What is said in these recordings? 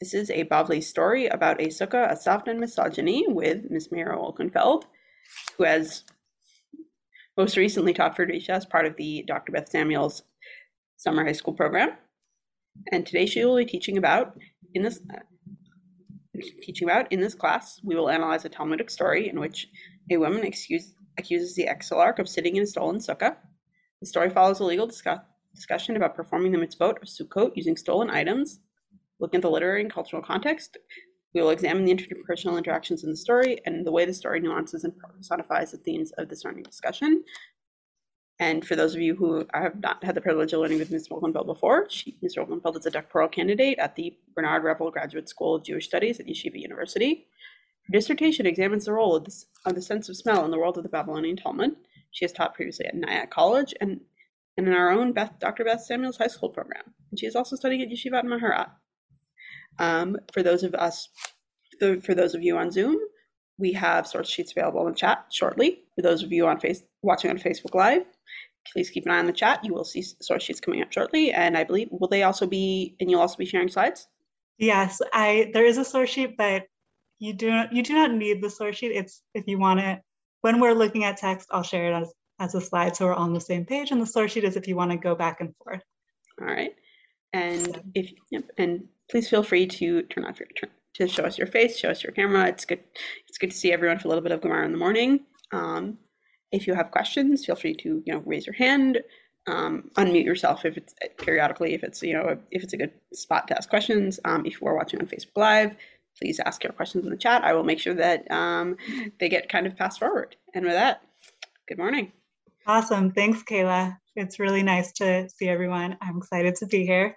This is a Bavli story about a sukkah, a Savta and misogyny with Miss Meira Wolkenfeld, who has most recently taught for Drisha as part of the Dr. Beth Samuels summer high school program. And today she will be teaching about in this uh, teaching about in this class, we will analyze a Talmudic story in which a woman excuse, accuses the exilarch of sitting in a stolen sukkah. The story follows a legal discuss, discussion about performing the mitzvot of Sukkot using stolen items Looking at the literary and cultural context, we will examine the interpersonal interactions in the story and the way the story nuances and personifies the themes of this learning discussion. And for those of you who have not had the privilege of learning with Ms. Wolkenfeld before, she, Ms. Wolkenfeld is a doctoral candidate at the Bernard Revel Graduate School of Jewish Studies at Yeshiva University. Her dissertation examines the role of, this, of the sense of smell in the world of the Babylonian Talmud. She has taught previously at Nyack College and, and in our own Beth, Dr. Beth Samuels High School program. And she is also studying at Yeshivat Maharat. Um, for those of us, for those of you on Zoom, we have source sheets available in chat shortly. For those of you on face watching on Facebook Live, please keep an eye on the chat. You will see source sheets coming up shortly, and I believe will they also be and you'll also be sharing slides. Yes, I there is a source sheet, but you do not you do not need the source sheet. It's if you want it when we're looking at text, I'll share it as as a slide so we're on the same page. And the source sheet is if you want to go back and forth. All right, and if yep, and please feel free to turn off your turn to show us your face, show us your camera. It's good. It's good to see everyone for a little bit of Gemara in the morning. Um, if you have questions, feel free to you know raise your hand, um, unmute yourself if it's periodically if it's you know if it's a good spot to ask questions. Um, if you are watching on Facebook Live, please ask your questions in the chat. I will make sure that um, they get kind of passed forward. And with that, good morning. Awesome. Thanks, Kayla. It's really nice to see everyone. I'm excited to be here.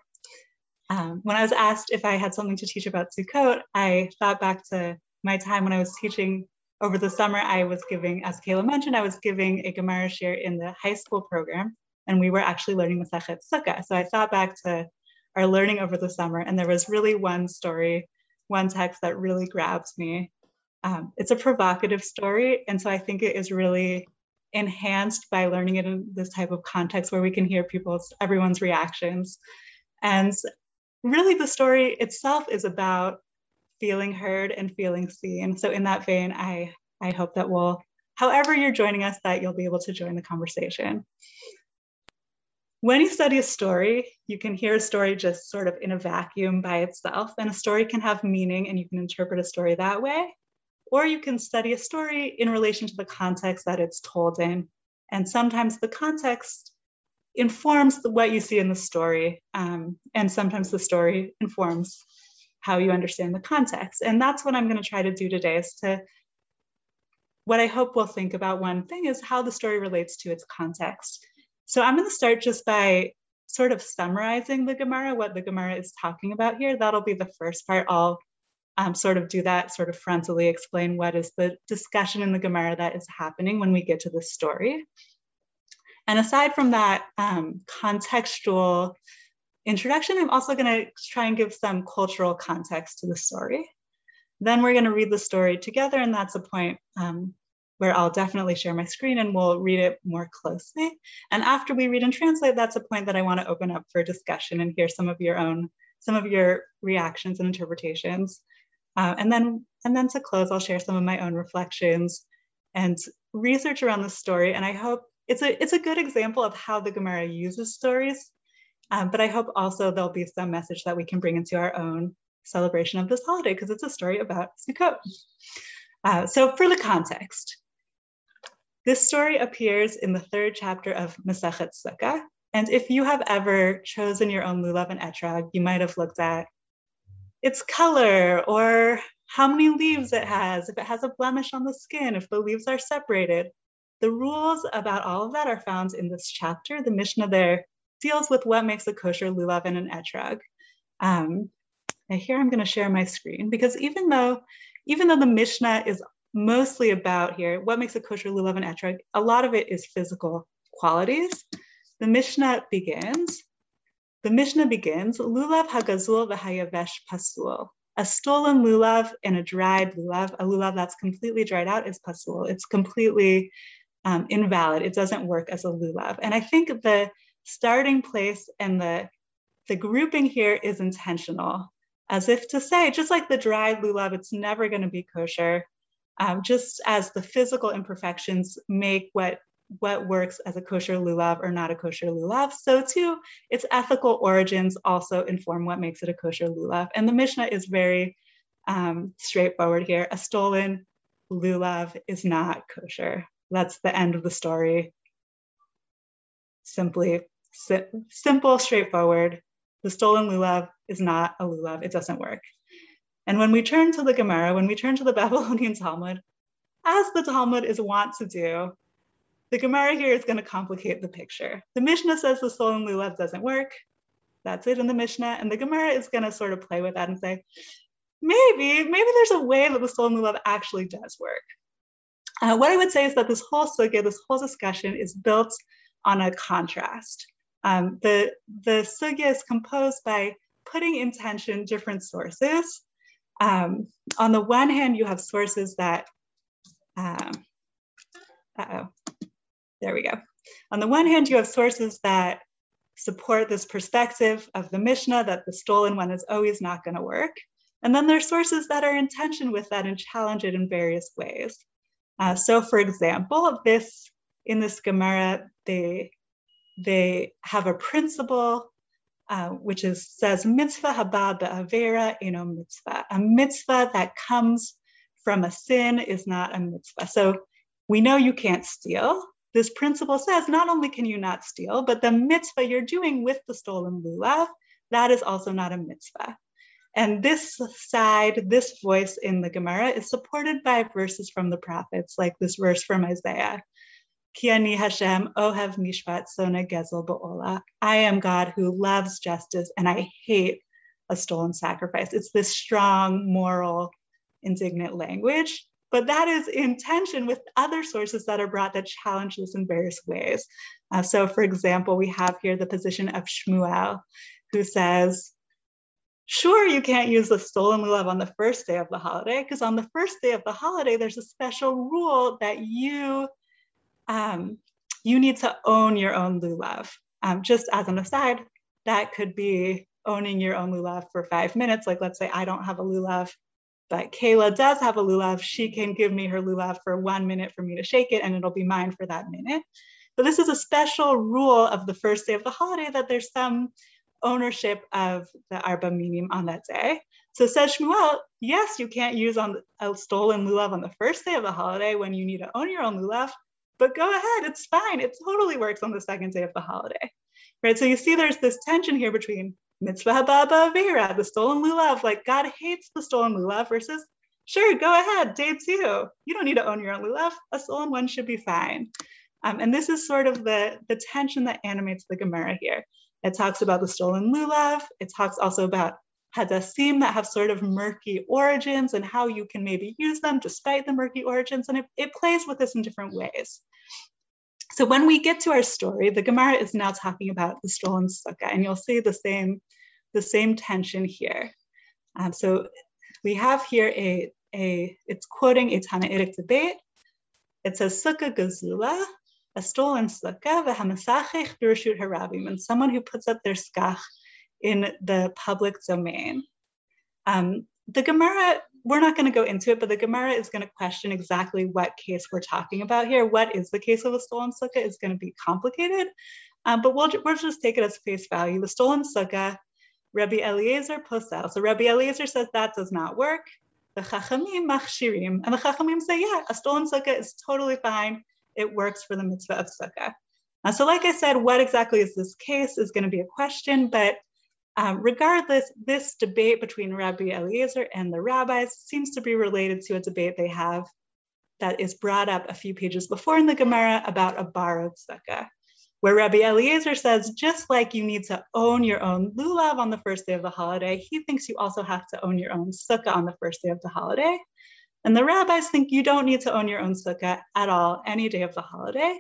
Um, when I was asked if I had something to teach about Sukkot, I thought back to my time when I was teaching over the summer. I was giving, as Kayla mentioned, I was giving a Gemara share in the high school program, and we were actually learning Masechet Sukkah. So I thought back to our learning over the summer, and there was really one story, one text that really grabs me. Um, it's a provocative story, and so I think it is really enhanced by learning it in this type of context where we can hear people's everyone's reactions. And really the story itself is about feeling heard and feeling seen. So in that vein, I, I hope that we'll, however you're joining us, that you'll be able to join the conversation. When you study a story, you can hear a story just sort of in a vacuum by itself, and a story can have meaning and you can interpret a story that way. Or you can study a story in relation to the context that it's told in. And sometimes the context informs what you see in the story. Um, and sometimes the story informs how you understand the context. And that's what I'm going to try to do today is to, what I hope we'll think about one thing is how the story relates to its context. So I'm going to start just by sort of summarizing the Gemara, what the Gemara is talking about here. That'll be the first part. I'll um, sort of do that sort of frontally, explain what is the discussion in the Gemara that is happening when we get to the story. And aside from that um, contextual introduction, I'm also going to try and give some cultural context to the story. Then we're going to read the story together, and that's a point um, where I'll definitely share my screen and we'll read it more closely. And after we read and translate, that's a point that I want to open up for discussion and hear some of your own, some of your reactions and interpretations. Uh, and then, and then to close, I'll share some of my own reflections and research around the story. And I hope it's a it's a good example of how the Gemara uses stories. Um, but I hope also there'll be some message that we can bring into our own celebration of this holiday because it's a story about Sukkot. Uh, so for the context, this story appears in the third chapter of Masechet Sukkah. And if you have ever chosen your own lulav and etrog, you might have looked at its color or how many leaves it has, if it has a blemish on the skin, if the leaves are separated. The rules about all of that are found in this chapter. The Mishnah there deals with what makes a kosher lulav and an etrog. Um, here I'm going to share my screen because even though, even though the Mishnah is mostly about here, what makes a kosher lulav and etrog, a lot of it is physical qualities. The Mishnah begins. The Mishnah begins, lulav hagazul v'hayavesh pasul. A stolen lulav and a dried lulav, a lulav that's completely dried out is pasul. It's completely um, invalid. It doesn't work as a lulav. And I think the starting place and the, the grouping here is intentional. as if to say, just like the dry lulav, it's never going to be kosher. Um, just as the physical imperfections make what what works as a kosher lulav or not a kosher lulav, so too its ethical origins also inform what makes it a kosher lulav. And the Mishnah is very um, straightforward here. A stolen lulav is not kosher. That's the end of the story. Simply, si simple, straightforward. The stolen lulav is not a lulav. It doesn't work. And when we turn to the Gemara, when we turn to the Babylonian Talmud, as the Talmud is wont to do, the Gemara here is going to complicate the picture. The Mishnah says the stolen lulav doesn't work. That's it in the Mishnah. And the Gemara is going to sort of play with that and say, maybe, maybe there's a way that the stolen lulav actually does work. Uh, what I would say is that this whole sugya, this whole discussion is built on a contrast. Um, the, the sugya is composed by putting in tension different sources. Um, on the one hand, you have sources that, um, uh-oh, there we go. On the one hand, you have sources that support this perspective of the Mishnah that the stolen one is always not going to work. And then there's sources that are in tension with that and challenge it in various ways. Uh, so for example, this in this Gemara, they, they have a principle uh, which is says mitzvah haba be'avera eno mitzvah. A mitzvah that comes from a sin is not a mitzvah. So we know you can't steal. This principle says not only can you not steal, but the mitzvah you're doing with the stolen lulav, that is also not a mitzvah. And this side, this voice in the Gemara is supported by verses from the prophets, like this verse from Isaiah. Kiani Hashem ohev mishpat sona gezel ba'ola. I am God who loves justice and I hate a stolen sacrifice. It's this strong, moral, indignant language, but that is in tension with other sources that are brought that challenge this in various ways. Uh, so, for example, we have here the position of Shmuel, who says, Sure, you can't use the stolen lulav on the first day of the holiday, because on the first day of the holiday, there's a special rule that you um, you need to own your own lulav. Um, just as an aside, that could be owning your own lulav for five minutes. Like, let's say I don't have a lulav, but Kayla does have a lulav. She can give me her lulav for one minute for me to shake it, and it'll be mine for that minute. But this is a special rule of the first day of the holiday that there's some ownership of the Arba Minim on that day. So says Shmuel, yes, you can't use on a stolen lulav on the first day of the holiday when you need to own your own lulav, but go ahead, it's fine. It totally works on the second day of the holiday, right? So you see there's this tension here between mitzvah baba vera, the stolen lulav, like God hates the stolen lulav versus sure, go ahead, day two. You don't need to own your own lulav. A stolen one should be fine. Um, and this is sort of the, the tension that animates the Gemara here. It talks about the stolen lulav. It talks also about hadassim that have sort of murky origins and how you can maybe use them despite the murky origins. And it, it plays with this in different ways. So when we get to our story, the Gemara is now talking about the stolen sukkah, and you'll see the same, the same tension here. Um, so we have here a, a, it's quoting a Tannaitic debate. It says, Sukkah gazula, a stolen sukkah, v'hamasachich harabim, and someone who puts up their skach in the public domain. Um, the Gemara, we're not going to go into it, but the Gemara is going to question exactly what case we're talking about here. What is the case of a stolen sukkah is going to be complicated, um, but we'll, we'll just take it as face value. The stolen sukkah, Rabbi Eliezer posel. So Rabbi Eliezer says that does not work. The Chachamim machshirim, and the Chachamim say, yeah, a stolen sukkah is totally fine. It works for the mitzvah of sukkah. So like I said, what exactly is this case is going to be a question, but um, regardless, this debate between Rabbi Eliezer and the rabbis seems to be related to a debate they have that is brought up a few pages before in the Gemara about a borrowed sukkah, where Rabbi Eliezer says, just like you need to own your own lulav on the first day of the holiday, he thinks you also have to own your own sukkah on the first day of the holiday. And the rabbis think you don't need to own your own sukkah at all any day of the holiday.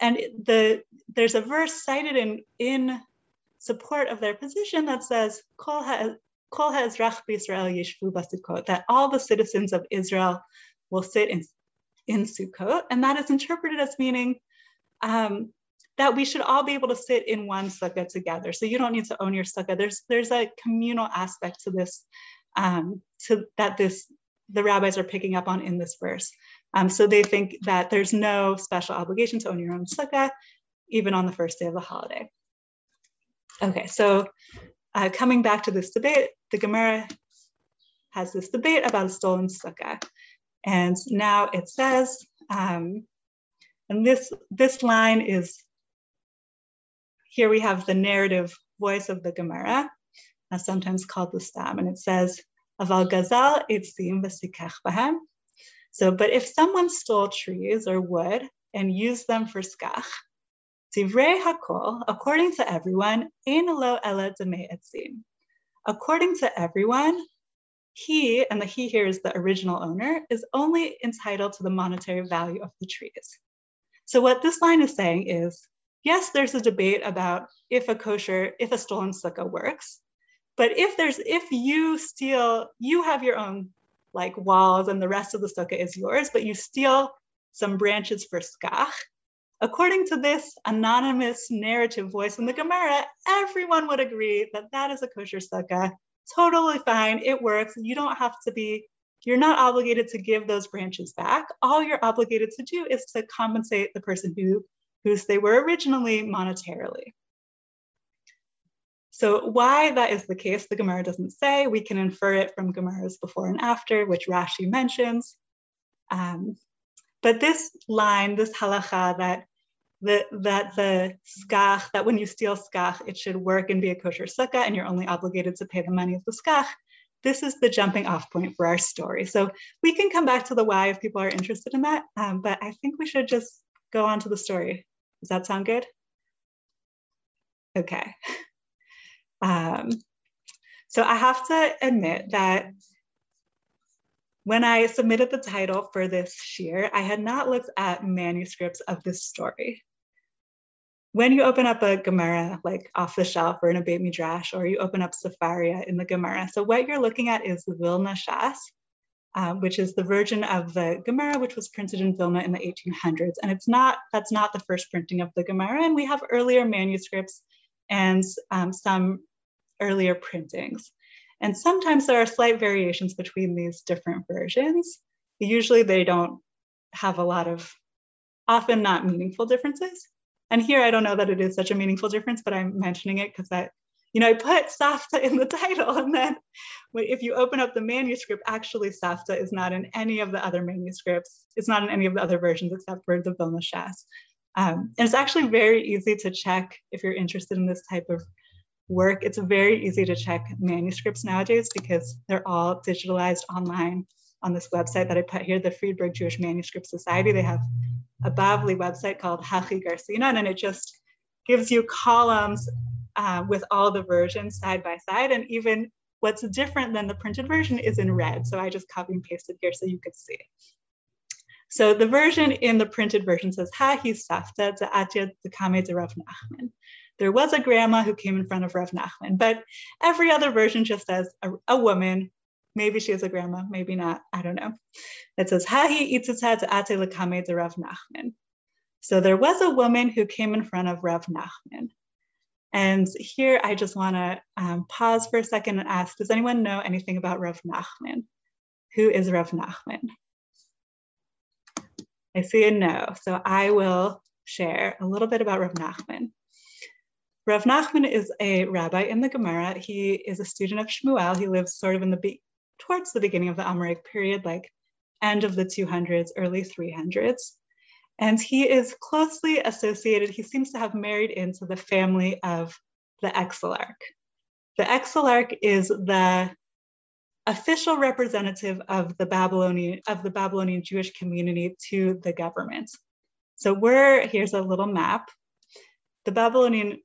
And the, there's a verse cited in, in support of their position that says, Kol ha'ezrach b'Yisrael yishvu b'Sukkot, that all the citizens of Israel will sit in, in Sukkot. And that is interpreted as meaning um, that we should all be able to sit in one sukkah together. So you don't need to own your sukkah. There's there's a communal aspect to this, um, to that this the rabbis are picking up on in this verse. Um, so they think that there's no special obligation to own your own sukkah, even on the first day of the holiday. Okay, so uh, coming back to this debate, the Gemara has this debate about a stolen sukkah. And now it says, um, and this, this line is, here we have the narrative voice of the Gemara, uh, sometimes called the Stam, and it says, Aval gazal itzim v'sikach bahem. So, but if someone stole trees or wood and used them for skach, divrei hakol, according to everyone, ein lo ela etzim. According to everyone, he, and the he here is the original owner, is only entitled to the monetary value of the trees. So what this line is saying is, yes, there's a debate about if a kosher, if a stolen sukkah works, but if there's, if you steal, you have your own like walls and the rest of the sukkah is yours, but you steal some branches for skach, according to this anonymous narrative voice in the Gemara, everyone would agree that that is a kosher sukkah totally fine. It works. You don't have to be, you're not obligated to give those branches back. All you're obligated to do is to compensate the person who whose they were originally monetarily. So why that is the case, the Gemara doesn't say. We can infer it from Gemara's before and after, which Rashi mentions. Um, but this line, this halacha that the, that the skach, that when you steal skach, it should work and be a kosher sukkah, and you're only obligated to pay the money of the skach. This is the jumping off point for our story. So we can come back to the why if people are interested in that, um, but I think we should just go on to the story. Does that sound good? Okay. Um, so I have to admit that when I submitted the title for this year, I had not looked at manuscripts of this story when you open up a Gemara, like off the shelf or in a Beit Midrash, or you open up Sefaria in the Gemara, so what you're looking at is the Vilna Shas, um, which is the version of the Gemara, which was printed in Vilna in the 1800s. And it's not, that's not the first printing of the Gemara. And we have earlier manuscripts and um, some earlier printings. And sometimes there are slight variations between these different versions. Usually they don't have a lot of, often not meaningful differences. And here, I don't know that it is such a meaningful difference, but I'm mentioning it because that, you know, I put Savta in the title. And then if you open up the manuscript, actually Savta is not in any of the other manuscripts. It's not in any of the other versions except for the Vilna Shas. Um, and it's actually very easy to check if you're interested in this type of work. It's very easy to check manuscripts nowadays because they're all digitalized online on this website that I put here, the Friedberg Jewish Manuscript Society. They have a Bavli website called Hachi Garsinan, and it just gives you columns uh, with all the versions side by side. And even what's different than the printed version is in red. So I just copy and pasted here so you could see. So the version in the printed version says, Ha hi safta to atya de Rav Nachman. There was a grandma who came in front of Rav Nachman, but every other version just says a, a woman Maybe she is a grandma, maybe not. I don't know. It says, Hahi ate lekame de Rav Nachman. So there was a woman who came in front of Rav Nachman. And here I just want to um, pause for a second and ask Does anyone know anything about Rav Nachman? Who is Rav Nachman? I see a no. So I will share a little bit about Rav Nachman. Rav Nachman is a rabbi in the Gemara. He is a student of Shmuel. He lives sort of in the towards the beginning of the Amoraic period, like end of the 200s, early 300s. And he is closely associated, he seems to have married into the family of the exilarch. The exilarch is the official representative of the Babylonian of the Babylonian Jewish community to the government. So we're here's a little map. The Babylonian,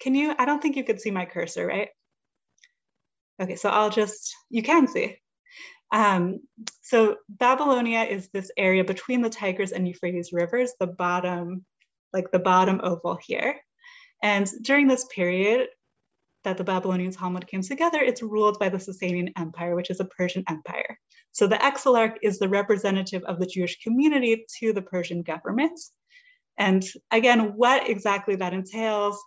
can you? I don't think you could see my cursor, right? Okay, so I'll just, you can see. Um, so Babylonia is this area between the Tigris and Euphrates rivers, the bottom, like the bottom oval here. And during this period that the Babylonian Talmud came together, it's ruled by the Sasanian Empire, which is a Persian empire. So the exilarch is the representative of the Jewish community to the Persian government. And again, what exactly that entails,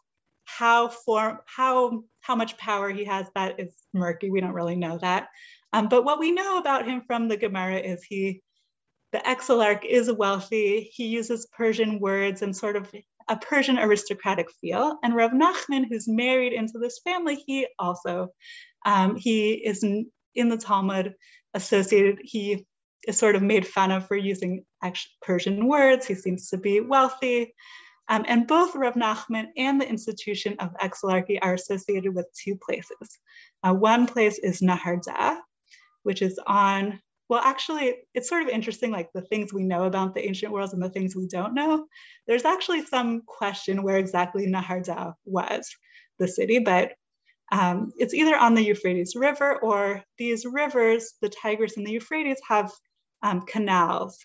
how form, how how much power he has, that is murky. We don't really know that. Um, but what we know about him from the Gemara is he, the exilarch is wealthy. He uses Persian words and sort of a Persian aristocratic feel. And Rav Nachman, who's married into this family, he also, um, he is in, in the Talmud associated, he is sort of made fun of for using Persian words. He seems to be wealthy. Um, and both Rav Nachman and the institution of exilarchy are associated with two places. Uh, one place is Nehardea, which is on, well, actually, it's sort of interesting, like the things we know about the ancient worlds and the things we don't know. There's actually some question where exactly Nehardea was, the city, but um, it's either on the Euphrates River or these rivers, the Tigris and the Euphrates, have um, canals.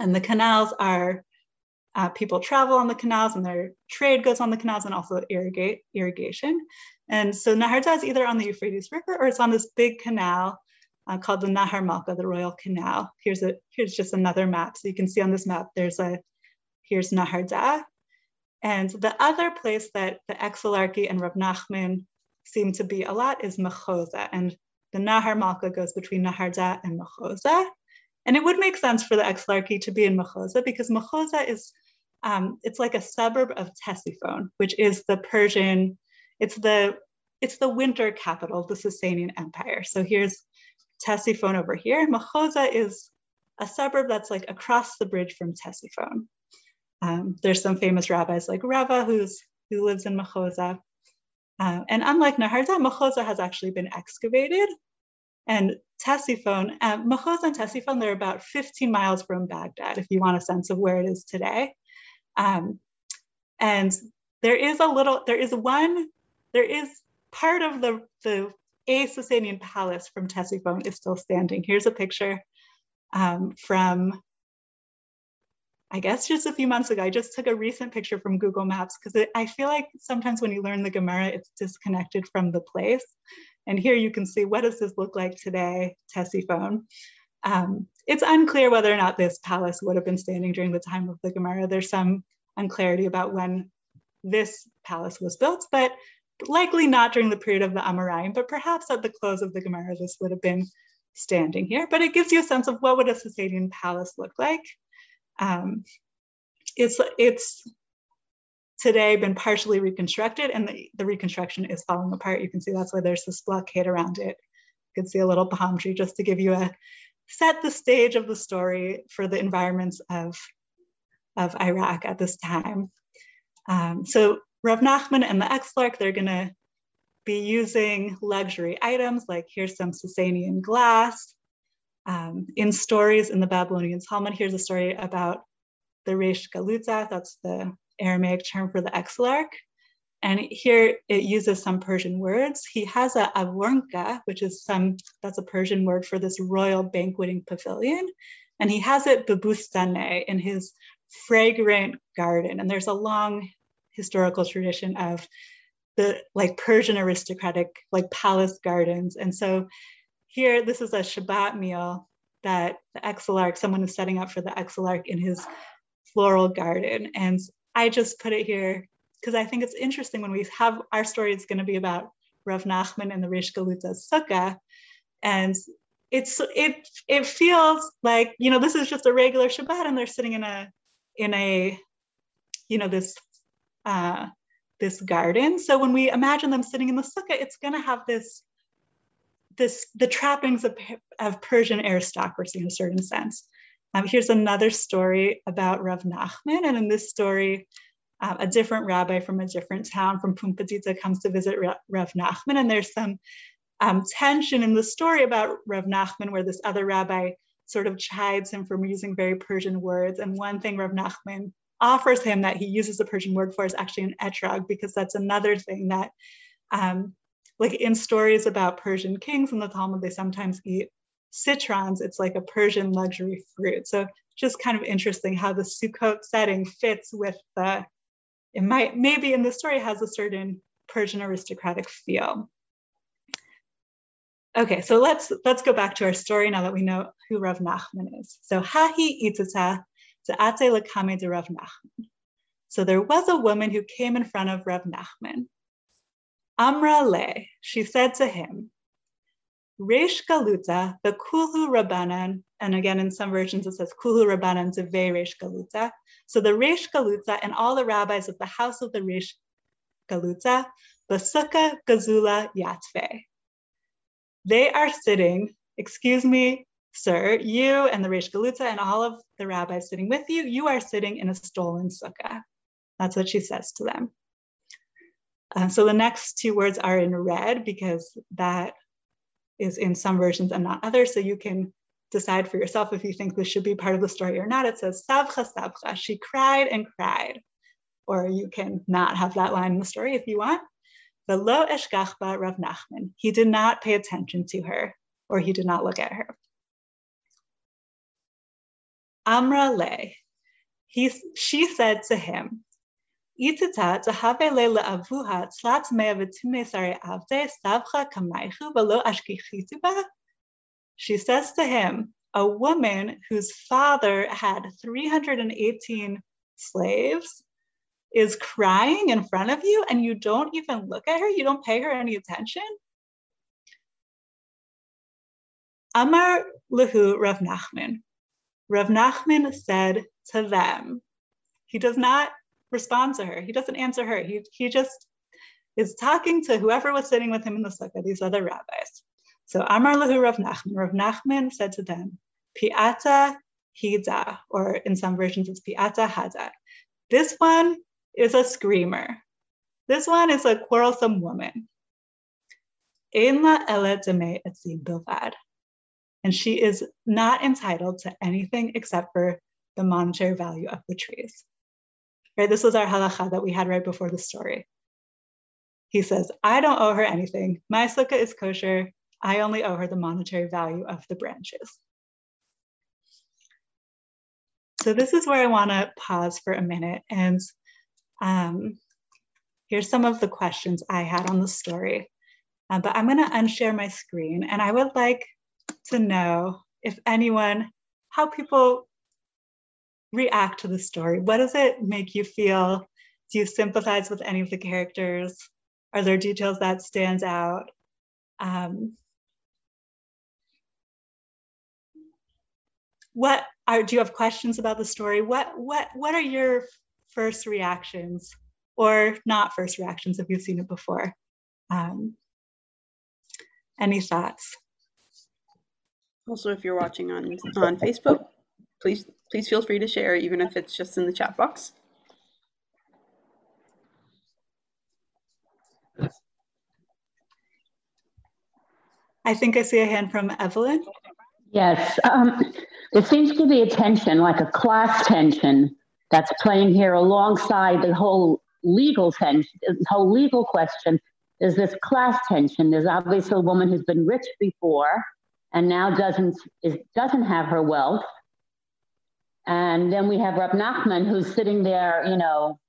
And the canals are, uh, people travel on the canals and their trade goes on the canals and also irrigate irrigation. And so Nehardea is either on the Euphrates River or it's on this big canal uh, called the Nahar Malka, the Royal Canal. Here's a here's just another map. So you can see on this map, there's a, here's Nehardea. And the other place that the Exilarchy and Rav Nachman seem to be a lot is Mechoza. And the Nahar Malka goes between Nehardea and Mechoza. And it would make sense for the Exilarchy to be in Mechoza because Mechoza is, um, it's like a suburb of Ctesiphon, which is the Persian, it's the, it's the winter capital of the Sasanian Empire. So here's Ctesiphon over here. Mechoza is a suburb that's like across the bridge from Ctesiphon. Um, there's some famous rabbis like Rava who's, who lives in Mechoza. Uh, and unlike Nehardea, Mechoza has actually been excavated. And Ctesiphon, uh, Mechoza and Ctesiphon, they're about 15 miles from Baghdad, if you want a sense of where it is today. Um, and there is a little, there is one, there is part of the, the a Sasanian palace from Ctesiphon is still standing. Here's a picture um, from, I guess just a few months ago. I just took a recent picture from Google Maps because I feel like sometimes when you learn the Gemara, it's disconnected from the place. And here you can see what does this look like today, Ctesiphon. Um, it's unclear whether or not this palace would have been standing during the time of the Gemara. There's some unclarity about when this palace was built, but likely not during the period of the Amoraim, but perhaps at the close of the Gemara, this would have been standing here. But it gives you a sense of what would a Sasanian palace look like. Um, it's, it's today been partially reconstructed and the, the reconstruction is falling apart. You can see that's why there's this blockade around it. You can see a little palm tree just to give you a, set the stage of the story for the environments of, of Iraq at this time. Um, so Rav Nachman and the Exilarch, they're going to be using luxury items like here's some Sasanian glass. Um, in stories in the Babylonian Talmud, here's a story about the Resh Galuta, that's the Aramaic term for the Exilarch. And here it uses some Persian words. He has a avurnka, which is some, that's a Persian word for this royal banqueting pavilion. And he has it babustane in his fragrant garden. And there's a long historical tradition of the like Persian aristocratic like palace gardens. And so here, this is a Shabbat meal that the Exilarch, someone is setting up for the Exilarch in his floral garden. And I just put it here because I think it's interesting when we have our story is going to be about Rav Nachman and the Rish Galuta Sukkah. And it's it it feels like you know this is just a regular Shabbat and they're sitting in a in a you know this uh, this garden. So when we imagine them sitting in the sukkah, it's going to have this, this the trappings of, of Persian aristocracy in a certain sense. Um, here's another story about Rav Nachman, and in this story, uh, a different rabbi from a different town from Pumbedita comes to visit Rav Nachman, and there's some um, tension in the story about Rav Nachman, where this other rabbi sort of chides him for using very Persian words. And one thing Rav Nachman offers him that he uses the Persian word for is actually an etrog, because that's another thing that, um, like in stories about Persian kings in the Talmud, they sometimes eat citrons. It's like a Persian luxury fruit. So just kind of interesting how the Sukkot setting fits with the, it might, maybe in the story has a certain Persian aristocratic feel. Okay, so let's let's go back to our story now that we know who Rav Nachman is. So Hahi Itata lakame de Rav Nachman. So there was a woman who came in front of Rav Nachman. Amra le, she said to him, Reish Galuta, the Kulu Rabbanan, and again in some versions it says Kulu Rabbanan to Ve Reish Galuta. So the Reish Galuta and all the rabbis of the house of the Reish Galuta, Basuka Gazula Yatve. They are sitting, excuse me, sir, you and the Reish Galuta and all of the rabbis sitting with you, you are sitting in a stolen sukkah. That's what she says to them. Uh, so the next two words are in red because that is in some versions and not others. So you can decide for yourself if you think this should be part of the story or not. It says, Savcha Savcha, she cried and cried. Or you can not have that line in the story if you want. The lo eshgachba Rav Nachman. He did not pay attention to her, or he did not look at her. Amra le. He, she said to him, Itata tahave le avuha tzlat mea sare avde savcha kamaichu velo ashkichituba. She says to him, a woman whose father had 318 slaves is crying in front of you and you don't even look at her, you don't pay her any attention. Amar Lahu Rav Nachman. Rav Nachman said to them, he does not respond to her. He doesn't answer her. He, he just is talking to whoever was sitting with him in the sukkah, these other rabbis. So Amar Lahu Rav Nachman. Rav Nachman said to them, Piata Hida, or in some versions it's Piata Hada. This one is a screamer. This one is a quarrelsome woman. And she is not entitled to anything except for the monetary value of the trees. Right? This was our halacha that we had right before the story. He says, I don't owe her anything. My sukkah is kosher. I only owe her the monetary value of the branches. So this is where I want to pause for a minute. And um, here's some of the questions I had on the story. Uh, but I'm going to unshare my screen. And I would like to know if anyone, how people react to the story? What does it make you feel? Do you sympathize with any of the characters? Are there details that stands out? Um, what are do you have questions about the story? What what what are your first reactions, or not first reactions if you've seen it before? Um, any thoughts? Also, if you're watching on on Facebook, please please feel free to share, even if it's just in the chat box. I think I see a hand from Evelyn. Yes, um, there seems to be a tension, like a class tension, that's playing here alongside the whole legal tension, the whole legal question. There's this class tension. There's obviously a woman who's been rich before and now doesn't is, doesn't have her wealth, and then we have Rab Nachman, who's sitting there, you know,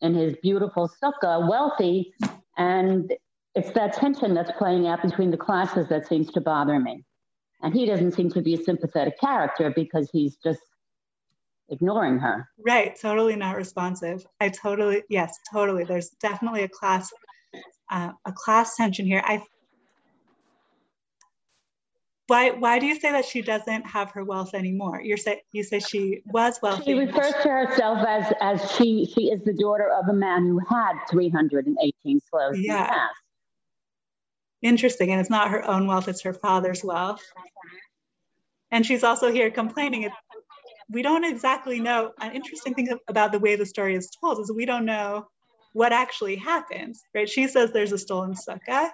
in his beautiful sukkah, wealthy. And it's that tension that's playing out between the classes that seems to bother me. And he doesn't seem to be a sympathetic character because he's just ignoring her. Right, totally not responsive. I totally, yes, totally. There's definitely a class, uh, a class tension here. I why why do you say that she doesn't have her wealth anymore? You're say you say she was wealthy. She refers to herself as as she she is the daughter of a man who had 318 slaves yeah. Interesting. And it's not her own wealth, it's her father's wealth. And she's also here complaining. We don't exactly know. An interesting thing about the way the story is told is we don't know what actually happens, right? She says there's a stolen sukkah.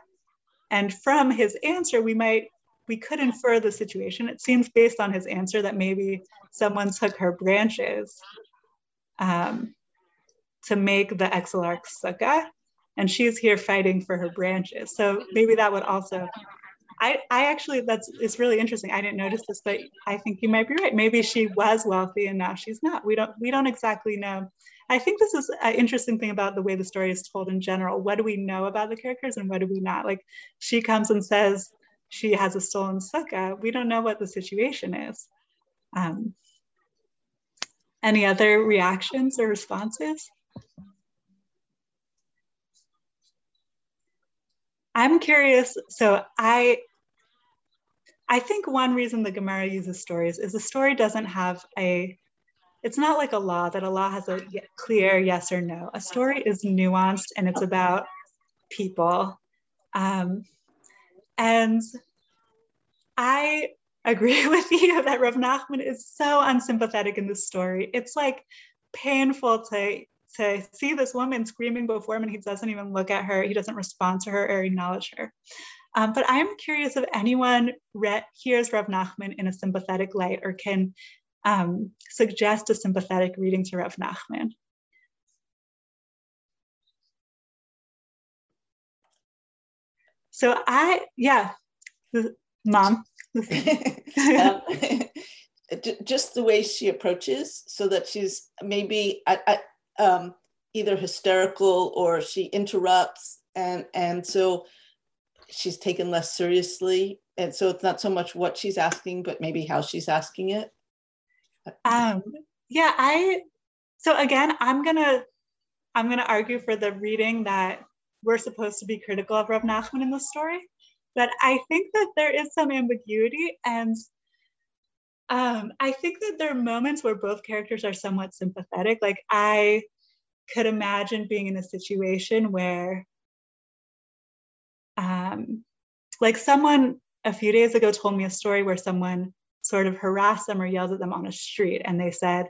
And from his answer, we might we could infer the situation. It seems based on his answer that maybe someone took her branches um, to make the Exilarch sukkah, and she's here fighting for her branches. So maybe that would also. I, I actually that's it's really interesting. I didn't notice this, but I think you might be right. Maybe she was wealthy and now she's not. We don't we don't exactly know. I think this is an interesting thing about the way the story is told in general. What do we know about the characters and what do we not? Like she comes and says, she has a stolen sukkah, we don't know what the situation is. Um, any other reactions or responses? I'm curious. So I I think one reason the Gemara uses stories is the story doesn't have a it's not like a law that a law has a clear yes or no. A story is nuanced and it's about people. Um, and I agree with you that Rav Nachman is so unsympathetic in this story. It's like painful to to see this woman screaming before him and he doesn't even look at her. He doesn't respond to her or acknowledge her. Um, but I'm curious if anyone re- hears Rav Nachman in a sympathetic light or can um, suggest a sympathetic reading to Rav Nachman. So I, yeah, mom. um, just the way she approaches, so that she's maybe I, I, um, either hysterical or she interrupts, and and so she's taken less seriously, and so it's not so much what she's asking, but maybe how she's asking it. Um, yeah, I. So again, I'm gonna I'm gonna argue for the reading that we're supposed to be critical of Rav Nachman in the story, but I think that there is some ambiguity and um, I think that there are moments where both characters are somewhat sympathetic. Like I could imagine being in a situation where, um, like someone a few days ago told me a story where someone sort of harassed them or yelled at them on a street, and they said,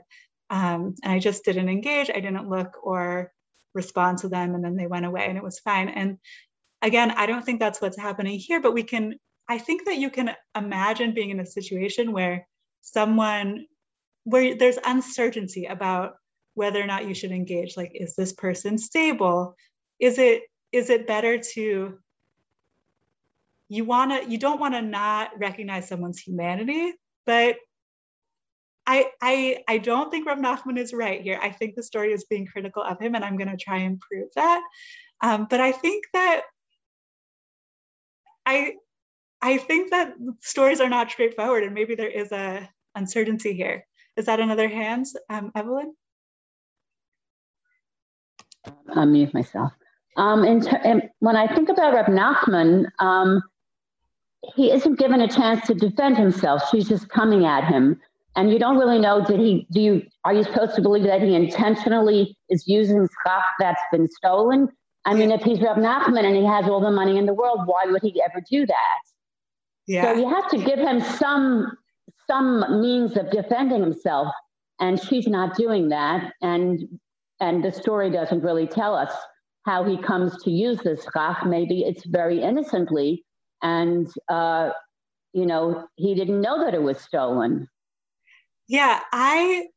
um, and I just didn't engage, I didn't look or respond to them, and then they went away, and it was fine. And again, I don't think that's what's happening here, but we can, I think that you can imagine being in a situation where someone, where there's uncertainty about whether or not you should engage. Like, is this person stable? Is it, is it better to, you wanna, you don't wanna not recognize someone's humanity, but I, I, I don't think Rav Nachman is right here. I think the story is being critical of him, and I'm going to try and prove that. Um, but I think that I I think that stories are not straightforward, and maybe there is a uncertainty here. Is that another hand, um, Evelyn? I'll mute myself. Um, and, when I think about Reb Nachman, um, he isn't given a chance to defend himself. She's just coming at him, and you don't really know. Did he? Do you? Are you supposed to believe that he intentionally is using stuff that's been stolen? I mean, if he's Reb Nachman and he has all the money in the world, why would he ever do that? Yeah. So you have to give him some some means of defending himself, and she's not doing that. And and the story doesn't really tell us how he comes to use this schach. Maybe it's very innocently, and uh, you know he didn't know that it was stolen. Yeah, I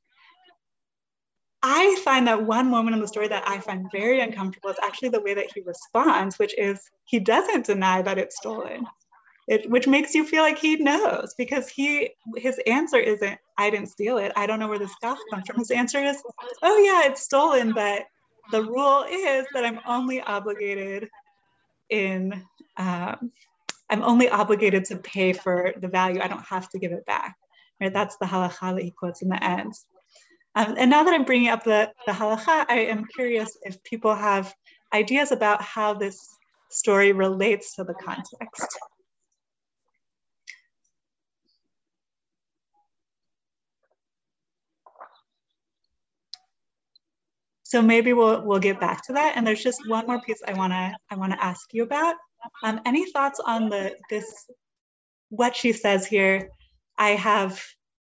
I find that one moment in the story that I find very uncomfortable is actually the way that he responds, which is he doesn't deny that it's stolen. It, which makes you feel like he knows because he his answer isn't I didn't steal it. I don't know where this stuff comes from. His answer is, oh yeah, it's stolen, but the rule is that I'm only obligated in um, I'm only obligated to pay for the value. I don't have to give it back. Right? That's the halacha that he quotes in the end. Um, and now that I'm bringing up the, the halacha, I am curious if people have ideas about how this story relates to the context. So maybe we'll we'll get back to that. And there's just one more piece I wanna I wanna ask you about. Um, any thoughts on the this what she says here? I have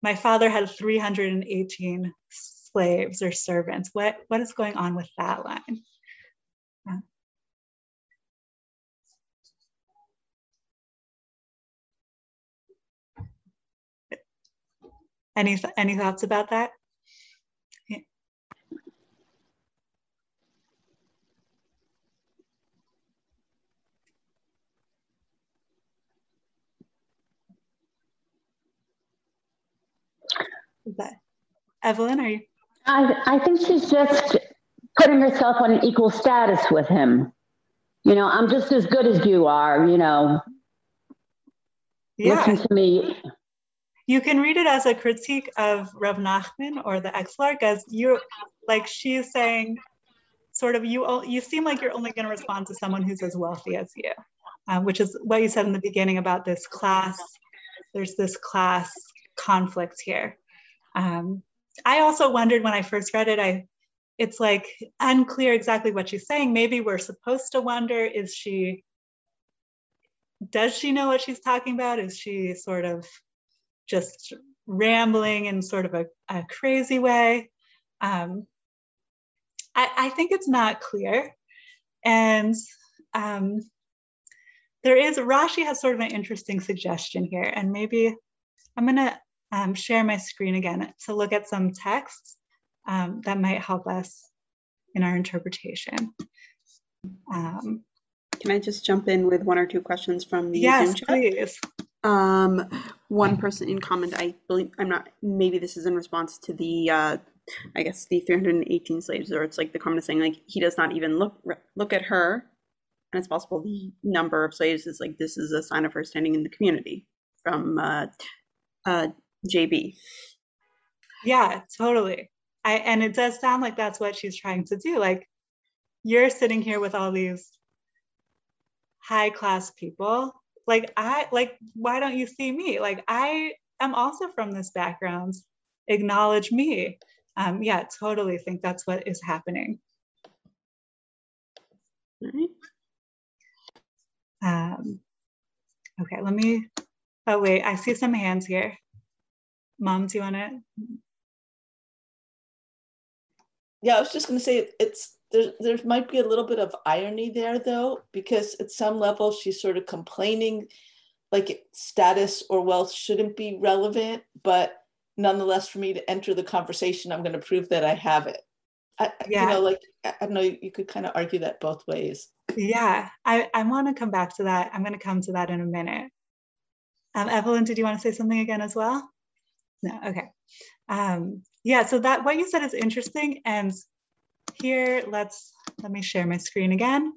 my father had 318 slaves or servants. What, what is going on with that line? Any, any thoughts about that? Is that Evelyn? Are you? I, I think she's just putting herself on an equal status with him. You know, I'm just as good as you are, you know. Yeah. Listen to me. you can read it as a critique of Rav Nachman or the exilarch as you like she's saying sort of you you seem like you're only going to respond to someone who's as wealthy as you um, which is what you said in the beginning about this class there's this class conflict here um, i also wondered when i first read it i it's like unclear exactly what she's saying. Maybe we're supposed to wonder is she does she know what she's talking about? Is she sort of just rambling in sort of a, a crazy way? Um, I, I, think it's not clear. And um, there is rashi has sort of an interesting suggestion here and maybe i'm going to um, share my screen again to look at some texts um, that might help us in our interpretation. Um, Can I just jump in with one or two questions from the yes, Zoom chat? please. Um, one person in comment, I believe, I'm not, maybe this is in response to the, uh, I guess the 318 slaves, or it's like the comment is saying like he does not even look look at her, and it's possible the number of slaves is like this is a sign of her standing in the community from uh, uh, JB. Yeah, totally. I, and it does sound like that's what she's trying to do. Like you're sitting here with all these high class people. Like I like why don't you see me? Like I am also from this background. Acknowledge me. Um, yeah, totally think that's what is happening. Um, okay, let me. Oh wait, I see some hands here. Mom, do you want to yeah, I was just going to say it's there. There might be a little bit of irony there, though, because at some level she's sort of complaining, like status or wealth shouldn't be relevant, but nonetheless, for me to enter the conversation, I'm going to prove that I have it. I, yeah. You know, like I don't know, you could kind of argue that both ways. Yeah, I, I want to come back to that. I'm going to come to that in a minute. Um, Evelyn, did you want to say something again as well? No, okay. Um, yeah, so that what you said is interesting. And here, let's, let me share my screen again.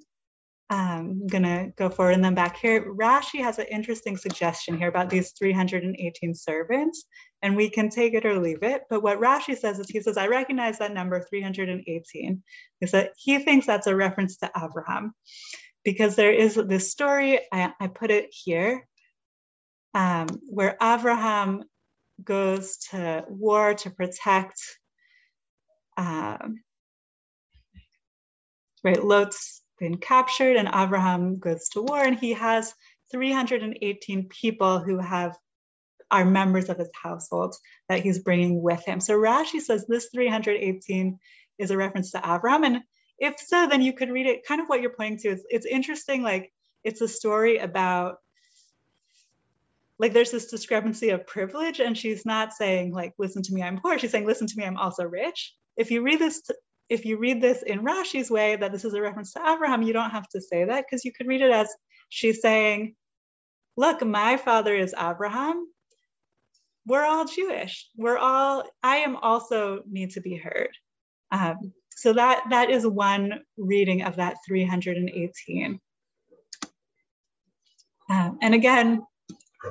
Um, I'm gonna go forward and then back here. Rashi has an interesting suggestion here about these 318 servants, and we can take it or leave it. But what Rashi says is he says, I recognize that number 318, is that he thinks that's a reference to Abraham because there is this story, I, I put it here, um, where Abraham goes to war to protect um, right lot's been captured and abraham goes to war and he has 318 people who have are members of his household that he's bringing with him. So rashi says this 318 is a reference to abraham and if so then you could read it kind of what you're pointing to. It's, it's interesting like it's a story about like there's this discrepancy of privilege and she's not saying like listen to me i'm poor. She's saying listen to me i'm also rich. If you read this if you read this in rashi's way that this is a reference to abraham you don't have to say that because you could read it as she's saying look my father is abraham. We're all jewish. We're all i am also need to be heard. Um, so that that is one reading of that 318 um, and again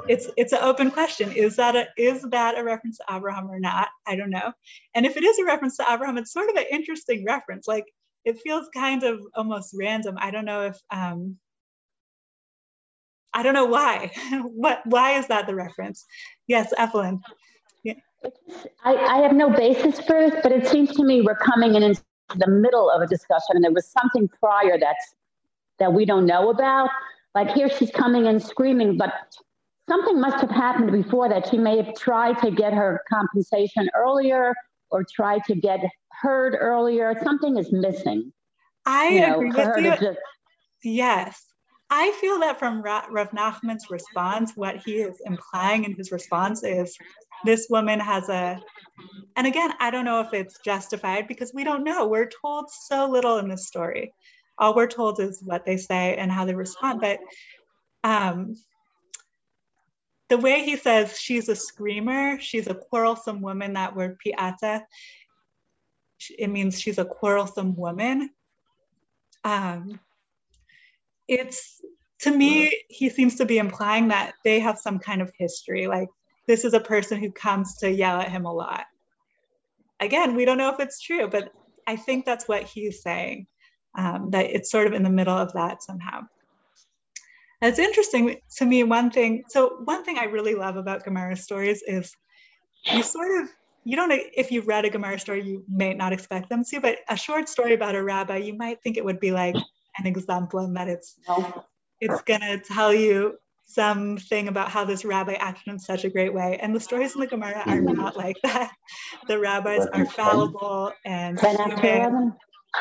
it's it's an open question. Is that a is that a reference to Abraham or not? I don't know. And if it is a reference to Abraham, it's sort of an interesting reference. Like it feels kind of almost random. I don't know if um, I don't know why. what why is that the reference? Yes, Evelyn. Yeah. I, I have no basis for it, but it seems to me we're coming in into the middle of a discussion, and there was something prior that's that we don't know about. Like here, she's coming in screaming, but something must have happened before that. She may have tried to get her compensation earlier or tried to get heard earlier. Something is missing. I you know, agree with you. Just... Yes. I feel that from Rav Nachman's response, what he is implying in his response is this woman has a, and again, I don't know if it's justified because we don't know. We're told so little in this story. All we're told is what they say and how they respond. But um, the way he says she's a screamer, she's a quarrelsome woman, that word piata, it means she's a quarrelsome woman. Um, it's to me, he seems to be implying that they have some kind of history. Like this is a person who comes to yell at him a lot. Again, we don't know if it's true, but I think that's what he's saying, um, that it's sort of in the middle of that somehow. It's interesting to me, one thing, so one thing I really love about Gemara stories is you sort of, you don't, if you've read a Gemara story, you may not expect them to, but a short story about a rabbi, you might think it would be like an example and that it's, it's gonna tell you something about how this rabbi acted in such a great way. And the stories in the Gemara are mm-hmm. not like that. The rabbis are fallible and human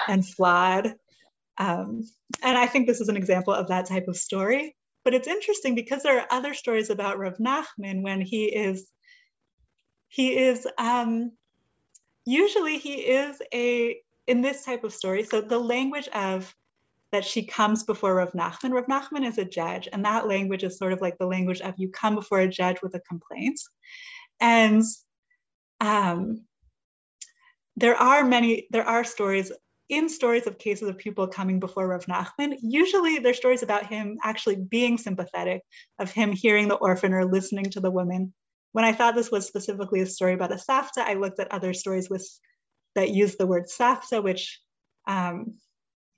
and flawed. Um, and I think this is an example of that type of story. But it's interesting because there are other stories about Rav Nachman when he is, he is, um, usually he is a, in this type of story, so the language of that she comes before Rav Nachman. Rav Nachman is a judge, and that language is sort of like the language of you come before a judge with a complaint. And um, there are many, there are stories in stories of cases of people coming before Rav Nachman. Usually they're stories about him actually being sympathetic, of him hearing the orphan or listening to the woman. When I thought this was specifically a story about a savta, I looked at other stories with that use the word savta, which um,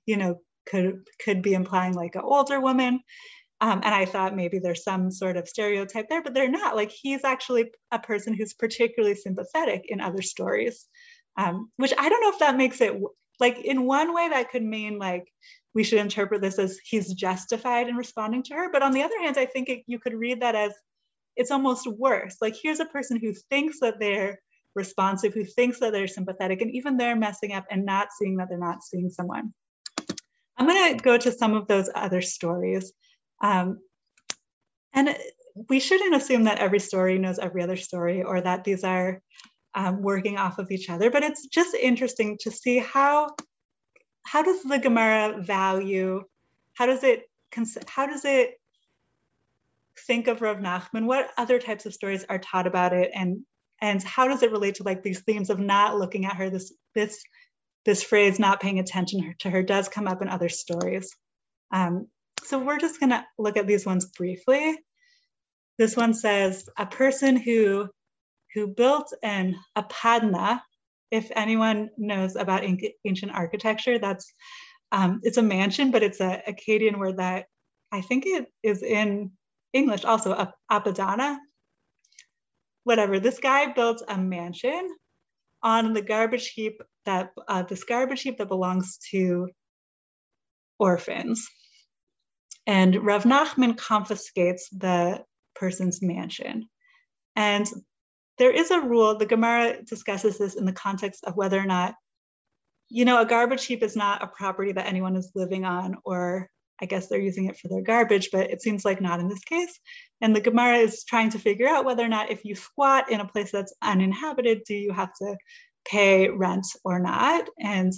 you know could could be implying like an older woman. Um, and I thought maybe there's some sort of stereotype there, but they're not. Like he's actually a person who's particularly sympathetic in other stories, um, which I don't know if that makes it like in one way that could mean like we should interpret this as he's justified in responding to her. But on the other hand, I think it, you could read that as it's almost worse. Like here's a person who thinks that they're responsive, who thinks that they're sympathetic, and even they're messing up and not seeing that they're not seeing someone. I'm going to go to some of those other stories. Um, and we shouldn't assume that every story knows every other story or that these are um, working off of each other, but it's just interesting to see how, how does the Gemara value, how does it, how does it think of Rav Nachman? What other types of stories are taught about it? And, and how does it relate to like these themes of not looking at her, this, this this phrase, not paying attention to her, does come up in other stories. Um, so we're just going to look at these ones briefly. This one says, a person who, who built an apadna, if anyone knows about ancient architecture, that's um, it's a mansion, but it's a Akkadian word that I think it is in English also, apadana. Whatever, this guy built a mansion on the garbage heap that uh, this garbage heap that belongs to orphans. And Rav Nachman confiscates the person's mansion. And there is a rule, the Gemara discusses this in the context of whether or not, you know, a garbage heap is not a property that anyone is living on, or I guess they're using it for their garbage, but it seems like not in this case. And the Gemara is trying to figure out whether or not if you squat in a place that's uninhabited, do you have to pay rent or not. And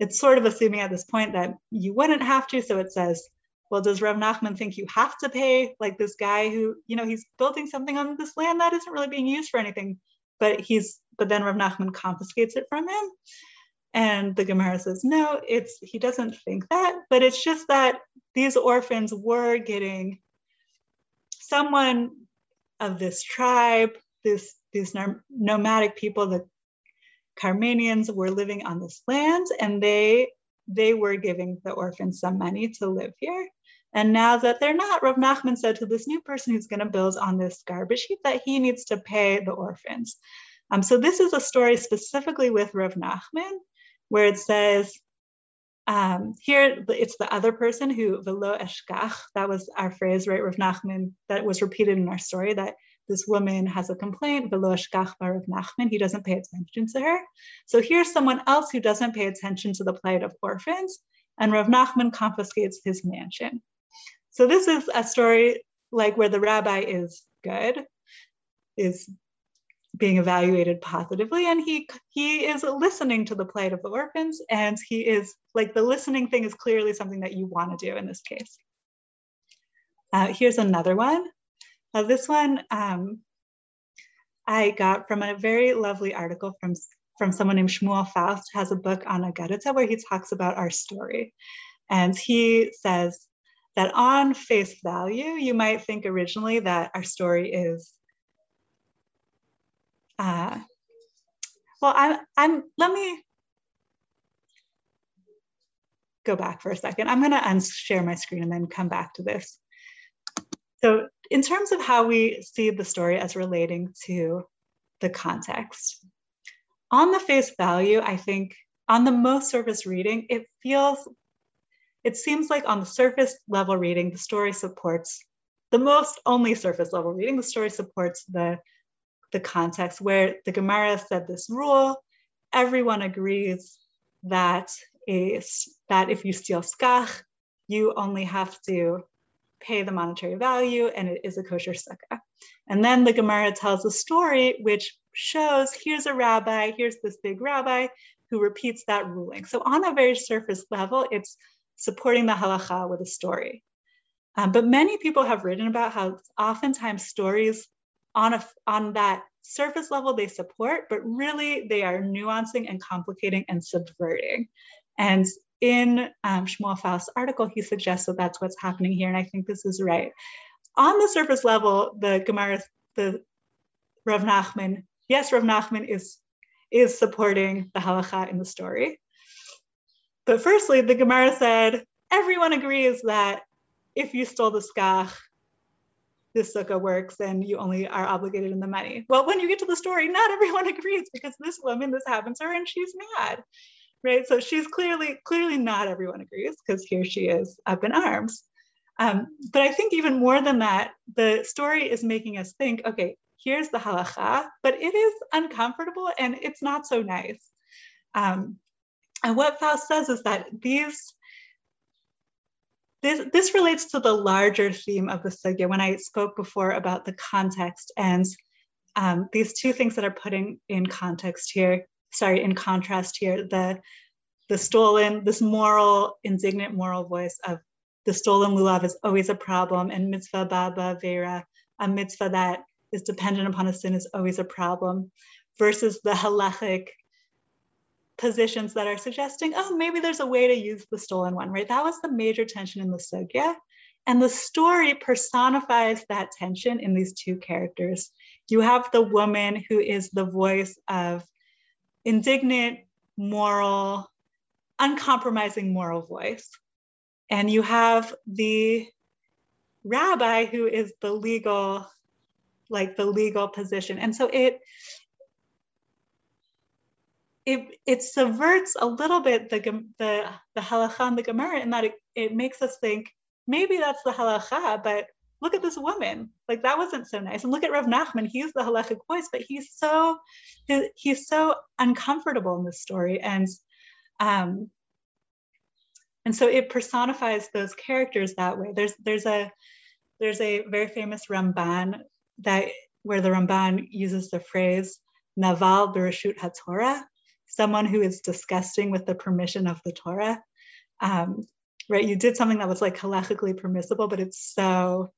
it's sort of assuming at this point that you wouldn't have to. So it says, well, does Rav Nachman think you have to pay? Like this guy who, you know, he's building something on this land that isn't really being used for anything, but he's, but then Rav Nachman confiscates it from him. And the Gemara says, no, it's, he doesn't think that, but it's just that these orphans were getting someone of this tribe, this, these nomadic people, the Carmanians were living on this land and they they were giving the orphans some money to live here. And now that they're not, Rav Nachman said to this new person who's going to build on this garbage heap that he needs to pay the orphans. Um, so this is a story specifically with Rav Nachman, where it says, um, here it's the other person who velo eshkach, that was our phrase, right? Rav Nachman, that was repeated in our story, that this woman has a complaint, of Nachman, he doesn't pay attention to her. So here's someone else who doesn't pay attention to the plight of orphans, and Rav Nachman confiscates his mansion. So this is a story like where the rabbi is good, is being evaluated positively, and he he is listening to the plight of the orphans, and he is like the listening thing is clearly something that you want to do in this case. Uh, here's another one. Uh, this one um, I got from a very lovely article from, from someone named Shmuel Faust, has a book on Agadita where he talks about our story. And he says that on face value, you might think originally that our story is uh, well, I'm, I'm, let me go back for a second. I'm gonna unshare my screen and then come back to this. So in terms of how we see the story as relating to the context, on the face value, I think on the most surface reading, it feels, it seems like on the surface level reading, the story supports the most only surface level reading, the story supports the, the context where the Gemara said this rule, everyone agrees that is that if you steal skach, you only have to pay the monetary value and it is a kosher sukkah. And then the Gemara tells a story which shows here's a rabbi, here's this big rabbi who repeats that ruling. So on a very surface level, it's supporting the halacha with a story. Um, but many people have written about how oftentimes stories on a on that surface level they support, but really they are nuancing and complicating and subverting. And in um, Shmuel Faust's article, he suggests that that's what's happening here, and I think this is right. On the surface level, the Gemara, the Rav Nachman, yes, Rav Nachman is is supporting the halacha in the story. But firstly, the Gemara said everyone agrees that if you stole the skach, this sukkah works and you only are obligated in the money. Well, when you get to the story, not everyone agrees because this woman, this happens to her and she's mad right? So she's clearly, clearly not everyone agrees because here she is up in arms. Um, but I think even more than that, the story is making us think, okay, here's the halacha, but it is uncomfortable and it's not so nice. Um, and what Faust says is that these, this, this relates to the larger theme of the sugya. When I spoke before about the context and um, these two things that are putting in context here sorry, in contrast here, the the stolen, this moral, indignant moral voice of the stolen lulav is always a problem, and mitzvah baba vera, a mitzvah that is dependent upon a sin is always a problem, versus the halachic positions that are suggesting, oh, maybe there's a way to use the stolen one, right? That was the major tension in the sugya. And the story personifies that tension in these two characters. You have the woman who is the voice of indignant, moral, uncompromising moral voice. And you have the rabbi who is the legal, like the legal position. And so it, it, it subverts a little bit the, the, the halacha and the Gemara in that it, it makes us think maybe that's the halacha, but look at this woman. Like that wasn't so nice. And look at Rav Nachman. He's the halachic voice, but he's so he's so uncomfortable in this story. And um, and so it personifies those characters that way. There's there's a there's a very famous Ramban that where the Ramban uses the phrase Naval Bereshut HaTorah, someone who is disgusting with the permission of the Torah. Um, right, you did something that was like halachically permissible, but it's so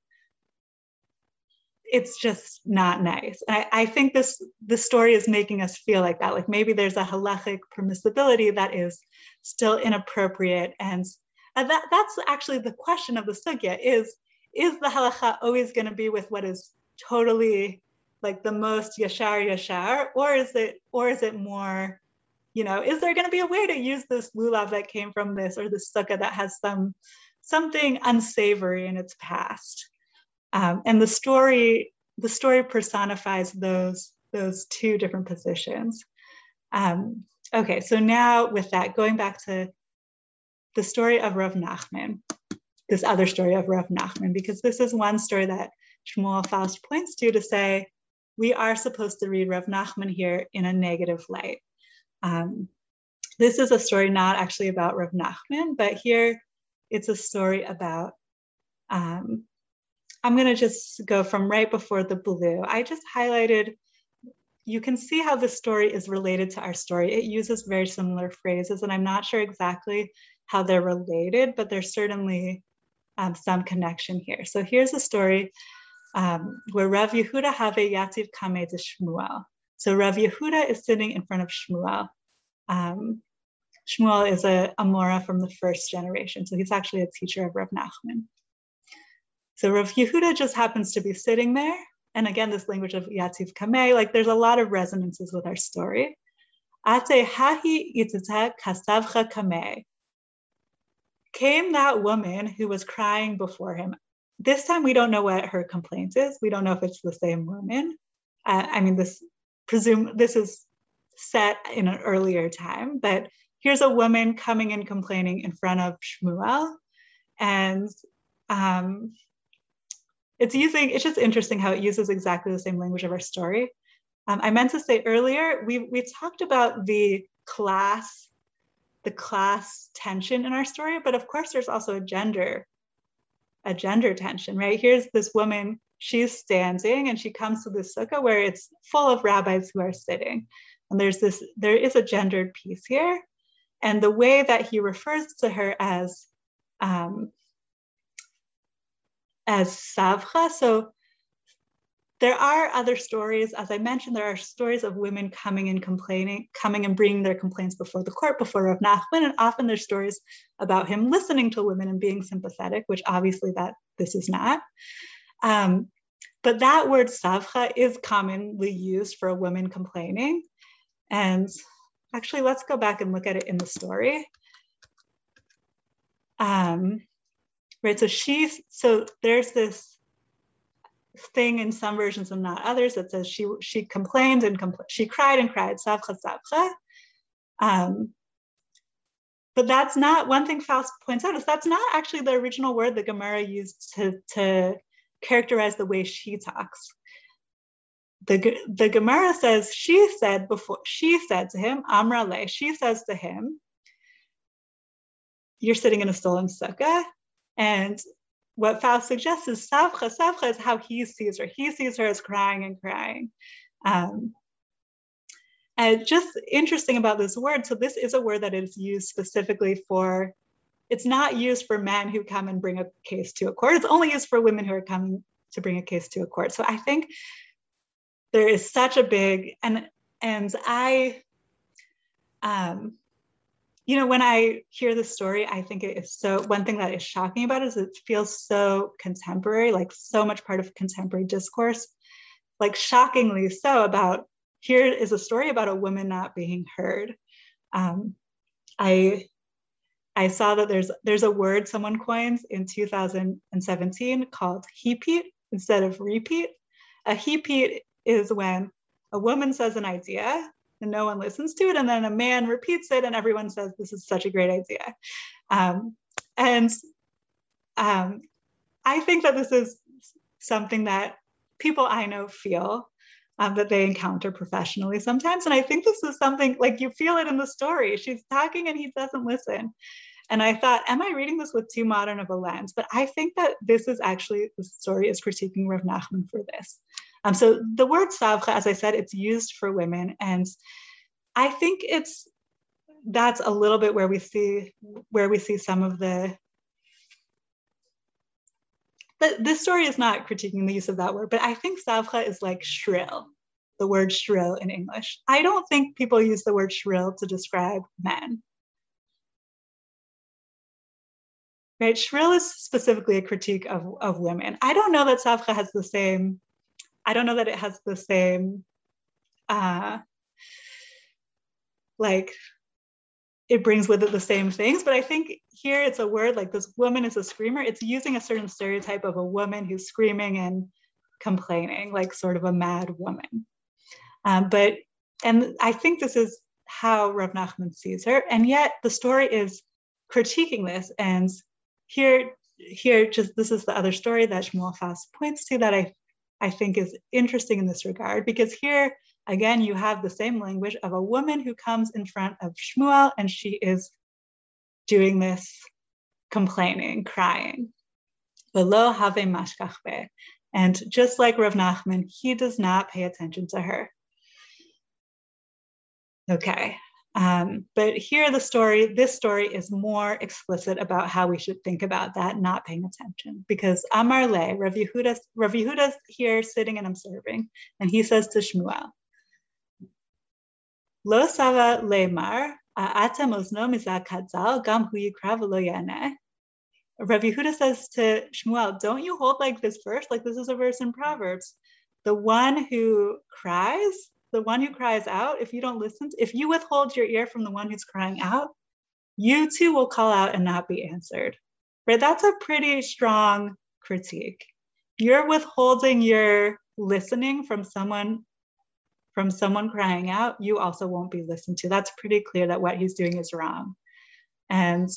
it's just not nice. And I, I think this the story is making us feel like that. Like maybe there's a halachic permissibility that is still inappropriate. And, and that, that's actually the question of the sugya is, is the halacha always going to be with what is totally like the most yashar yashar, or is it, or is it more, you know, is there going to be a way to use this lulav that came from this or this sukkah that has some something unsavory in its past? Um, and the story, the story personifies those, those two different positions. Um, okay, so now with that, going back to the story of Rav Nachman, this other story of Rav Nachman, because this is one story that Shmuel Faust points to to say, we are supposed to read Rav Nachman here in a negative light. Um, this is a story not actually about Rav Nachman, but here it's a story about um, I'm going to just go from right before the blue. I just highlighted, you can see how the story is related to our story. It uses very similar phrases, and I'm not sure exactly how they're related, but there's certainly um, some connection here. So here's a story um, where Rav Yehuda have a Yativ Kame to Shmuel. So Rav Yehuda is sitting in front of Shmuel. Um, Shmuel is a Amora from the first generation, so he's actually a teacher of Rav Nachman. So Rav Yehuda just happens to be sitting there, and again, this language of Yativ Kameh, like there's a lot of resonances with our story. Ate hahi kastavcha kameh. Came that woman who was crying before him. This time we don't know what her complaint is. We don't know if it's the same woman. Uh, I mean, this presume this is set in an earlier time, but here's a woman coming and complaining in front of Shmuel, and um, it's using, it's just interesting how it uses exactly the same language of our story. Um, I meant to say earlier, we, we talked about the class, the class tension in our story, but of course there's also a gender, a gender tension, right? Here's this woman, she's standing and she comes to this sukkah where it's full of rabbis who are sitting. And there's this, there is a gendered piece here. And the way that he refers to her as um, as savcha. So there are other stories, as I mentioned, there are stories of women coming and complaining, coming and bringing their complaints before the court, before Rav Nachman, and often there's stories about him listening to women and being sympathetic, which obviously that this is not. Um, but that word savcha is commonly used for a woman complaining. And actually, let's go back and look at it in the story. Um, right? So she's, so there's this thing in some versions and not others that says she she complained and compl- she cried and cried, savcha savcha. Um, but that's not one thing Faust points out is that's not actually the original word the Gemara used to, to characterize the way she talks. The, the Gemara says she said before she said to him, Amra le, she says to him, You're sitting in a stolen sukkah, and what Faust suggests is Savcha. Savcha is how he sees her. He sees her as crying and crying. Um, and just interesting about this word, so this is a word that is used specifically for, it's not used for men who come and bring a case to a court. It's only used for women who are coming to bring a case to a court. So I think there is such a big, and and I, um, you know, when I hear the story, I think it is so, one thing that is shocking about it is it feels so contemporary, like so much part of contemporary discourse, like shockingly so about here is a story about a woman not being heard. Um, I I saw that there's there's a word someone coins in 2017 called hepeat instead of repeat. A hepeat is when a woman says an idea and no one listens to it. And then a man repeats it and everyone says, this is such a great idea. Um, and um, I think that this is something that people I know feel um, that they encounter professionally sometimes. And I think this is something like you feel it in the story. She's talking and he doesn't listen. And I thought, am I reading this with too modern of a lens? But I think that this is actually, the story is critiquing Rav Nachman for this. Um, so the word savcha, as I said, it's used for women. And I think it's, that's a little bit where we see, where we see some of the, but this story is not critiquing the use of that word, but I think savcha is like shrill, the word shrill in English. I don't think people use the word shrill to describe men. Right, shrill is specifically a critique of, of women. I don't know that savcha has the same I don't know that it has the same, uh, like, it brings with it the same things, but I think here it's a word like this woman is a screamer. It's using a certain stereotype of a woman who's screaming and complaining, like sort of a mad woman. Um, but, and I think this is how Rav Nachman sees her. And yet the story is critiquing this. And here, here, just this is the other story that Shmuel Faust points to that I I think is interesting in this regard because here again you have the same language of a woman who comes in front of Shmuel and she is doing this complaining, crying. And just like Rav Nachman, he does not pay attention to her. Okay, um, but here, the story, this story is more explicit about how we should think about that, not paying attention. Because Amar Le, Rav Yehuda's, here sitting and observing, and he says to Shmuel, Lo sava lemar, atem ozno mizak gam hu yikra v'lo yaneh. Rav says to Shmuel, don't you hold like this verse? Like this is a verse in Proverbs. the one who cries, the one who cries out, if you don't listen, if you withhold your ear from the one who's crying out, you too will call out and not be answered. Right? That's a pretty strong critique. You're withholding your listening from someone from someone crying out, you also won't be listened to. That's pretty clear that what he's doing is wrong. And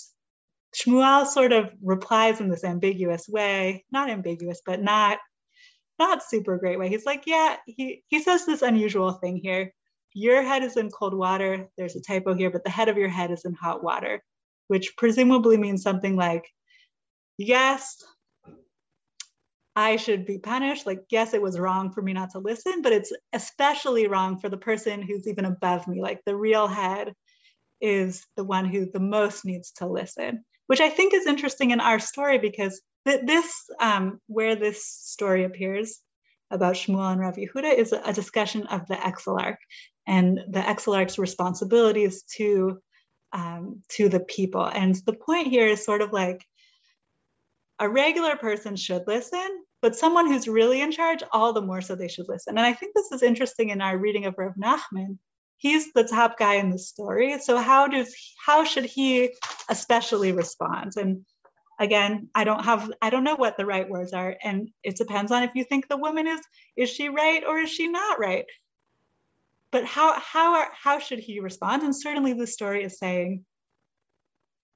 Shmuel sort of replies in this ambiguous way, not ambiguous, but not not super great way. He's like, yeah, he he says this unusual thing here. Your head is in cold water. There's a typo here, but the head of your head is in hot water, which presumably means something like, yes, I should be punished. Like, yes, it was wrong for me not to listen, but it's especially wrong for the person who's even above me. Like, the real head is the one who the most needs to listen, which I think is interesting in our story because th- this, um, where this story appears about Shmuel and Rav Yehuda, is a, a discussion of the exilarch and the exilarch's responsibilities to um, to the people. And the point here is sort of like a regular person should listen, but someone who's really in charge, all the more so they should listen. And I think this is interesting in our reading of Rav Nachman. He's the top guy in the story. So how does how should he especially respond? And again, I don't have I don't know what the right words are. And it depends on if you think the woman is is she right or is she not right? But how how are, how should he respond? And certainly the story is saying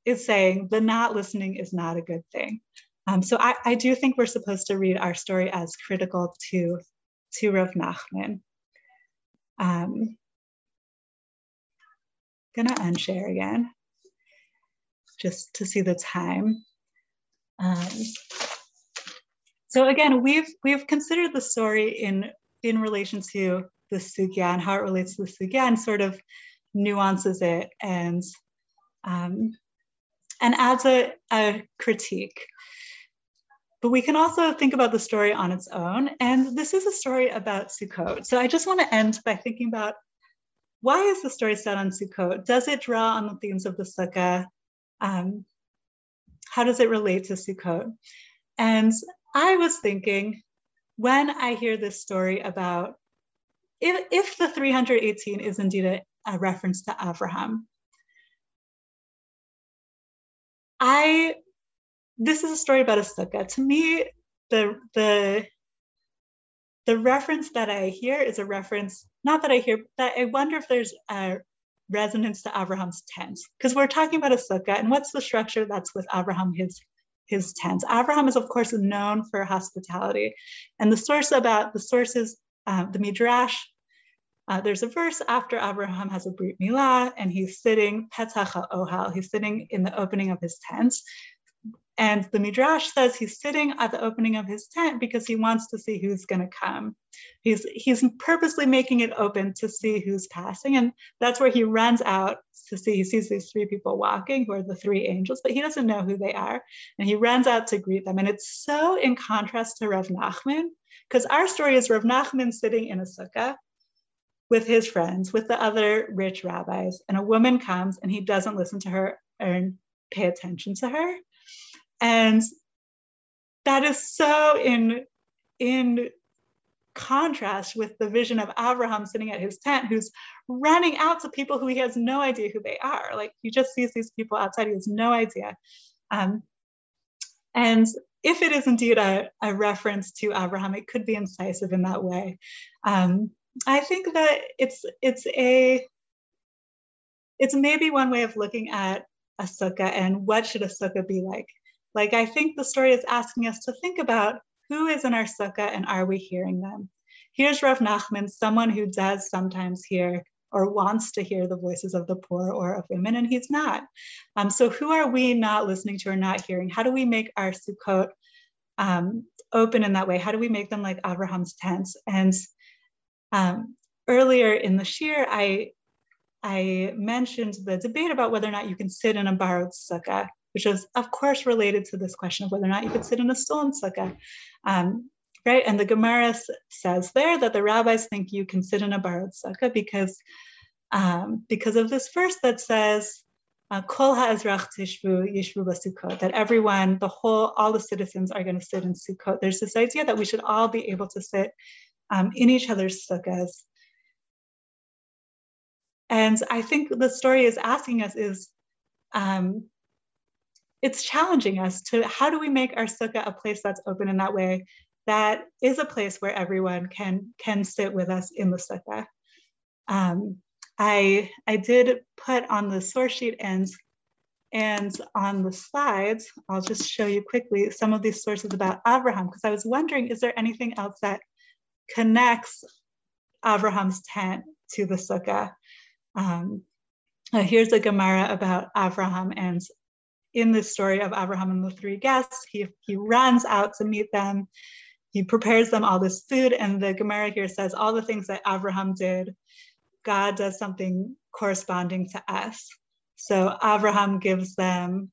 is saying the not listening is not a good thing. Um, so I, I, do think we're supposed to read our story as critical to, to Rav Nachman. Um, gonna unshare again, just to see the time. Um, so again, we've we've considered the story in in relation to the sugya and how it relates to the sugya and sort of nuances it and um, and adds a, a critique. But we can also think about the story on its own. And this is a story about Sukkot. So I just want to end by thinking about why is the story set on Sukkot? Does it draw on the themes of the Sukkah? Um, how does it relate to Sukkot? And I was thinking when I hear this story about if, if the 318 is indeed a, a reference to Abraham, I this is a story about a sukkah. To me, the the the reference that I hear is a reference, not that I hear, that I wonder if there's a resonance to Abraham's tent. Because we're talking about a sukkah, and what's the structure that's with Abraham, his his tent. Abraham is, of course, known for hospitality. And the source about the sources, uh, the Midrash, uh, there's a verse after Abraham has a Brit Milah and he's sitting, Petach Ohal, he's sitting in the opening of his tent. And the Midrash says he's sitting at the opening of his tent because he wants to see who's going to come. He's, he's purposely making it open to see who's passing. And that's where he runs out to see, he sees these three people walking who are the three angels, but he doesn't know who they are. And he runs out to greet them. And it's so in contrast to Rav Nachman, because our story is Rav Nachman sitting in a sukkah with his friends, with the other rich rabbis. And a woman comes and he doesn't listen to her and pay attention to her and that is so in in contrast with the vision of Abraham sitting at his tent, who's running out to people who he has no idea who they are. Like he just sees these people outside, he has no idea. Um, and if it is indeed a, a, reference to Abraham, it could be incisive in that way. Um, I think that it's it's a it's maybe one way of looking at a sukkah and what should a sukkah be like. Like, I think the story is asking us to think about who is in our sukkah and are we hearing them? Here's Rav Nachman, someone who does sometimes hear or wants to hear the voices of the poor or of women, and he's not. Um, so, who are we not listening to or not hearing? How do we make our Sukkot um, open in that way? How do we make them like Abraham's tents? And um, earlier in the shiur, I I mentioned the debate about whether or not you can sit in a borrowed sukkah which is of course related to this question of whether or not you could sit in a stolen sukkah. Um, right? And the Gemara says there that the rabbis think you can sit in a borrowed sukkah because, um, because of this verse that says, uh, Kol ha'ezrach tishvu yishvu b'sukkot, that everyone, the whole, all the citizens are going to sit in Sukkot. There's this idea that we should all be able to sit um, in each other's sukkahs. And I think the story is asking us is, um, it's challenging us to how do we make our sukkah a place that's open in that way that is a place where everyone can can sit with us in the sukkah. Um, I I did put on the source sheet and and on the slides, I'll just show you quickly some of these sources about Abraham because I was wondering, is there anything else that connects Abraham's tent to the sukkah? Um, uh, here's a Gemara about Abraham, and in this story of Abraham and the three guests, he, he runs out to meet them. He prepares them all this food, and the Gemara here says all the things that Abraham did, God does something corresponding to us. So Abraham gives them,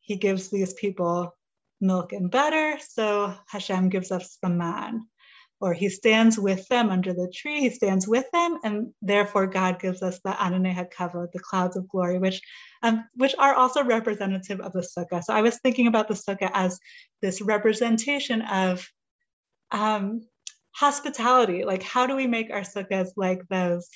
he gives these people milk and butter. So Hashem gives us the man or he stands with them under the tree, he stands with them, and therefore God gives us the Ananei HaKavod, the clouds of glory, which, um, which are also representative of the sukkah. So I was thinking about the sukkah as this representation of um, hospitality. Like, how do we make our sukkahs like those,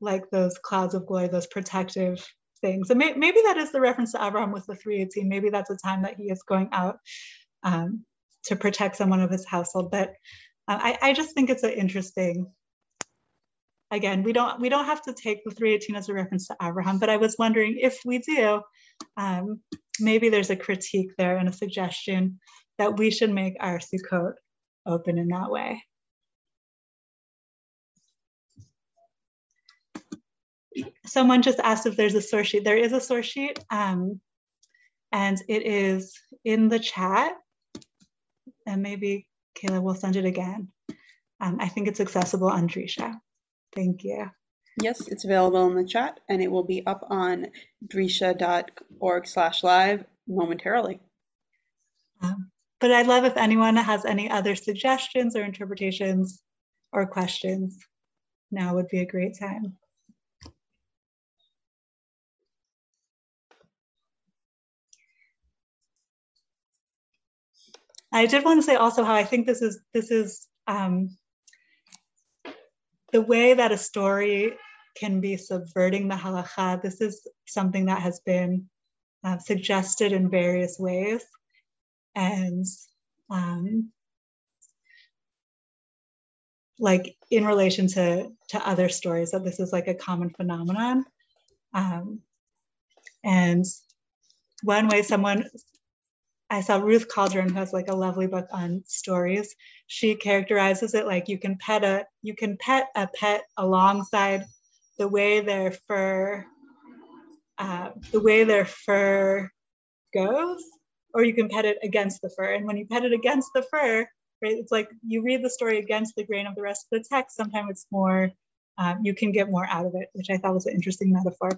like those clouds of glory, those protective things? And may, maybe that is the reference to Abraham with the 318. Maybe that's a time that he is going out um, to protect someone of his household. But uh, I, I just think it's an interesting, again, we don't we don't have to take the 318 as a reference to Abraham, but I was wondering if we do, um, maybe there's a critique there and a suggestion that we should make our Sukkot open in that way. Someone just asked if there's a source sheet. There is a source sheet, um, and it is in the chat. And maybe Kayla, we'll send it again. Um, I think it's accessible on Drisha. Thank you. Yes, it's available in the chat and it will be up on drisha.org slash live momentarily. Um, but I'd love if anyone has any other suggestions or interpretations or questions. Now would be a great time. I did want to say also how I think this is this is um, the way that a story can be subverting the halacha. This is something that has been uh, suggested in various ways, and um, like in relation to to other stories, that this is like a common phenomenon. Um, and one way someone I saw Ruth Calderon, who has like a lovely book on stories. She characterizes it like you can pet a you can pet a pet alongside the way their fur uh, the way their fur goes, or you can pet it against the fur. And when you pet it against the fur, right, it's like you read the story against the grain of the rest of the text. Sometimes it's more um, you can get more out of it, which I thought was an interesting metaphor.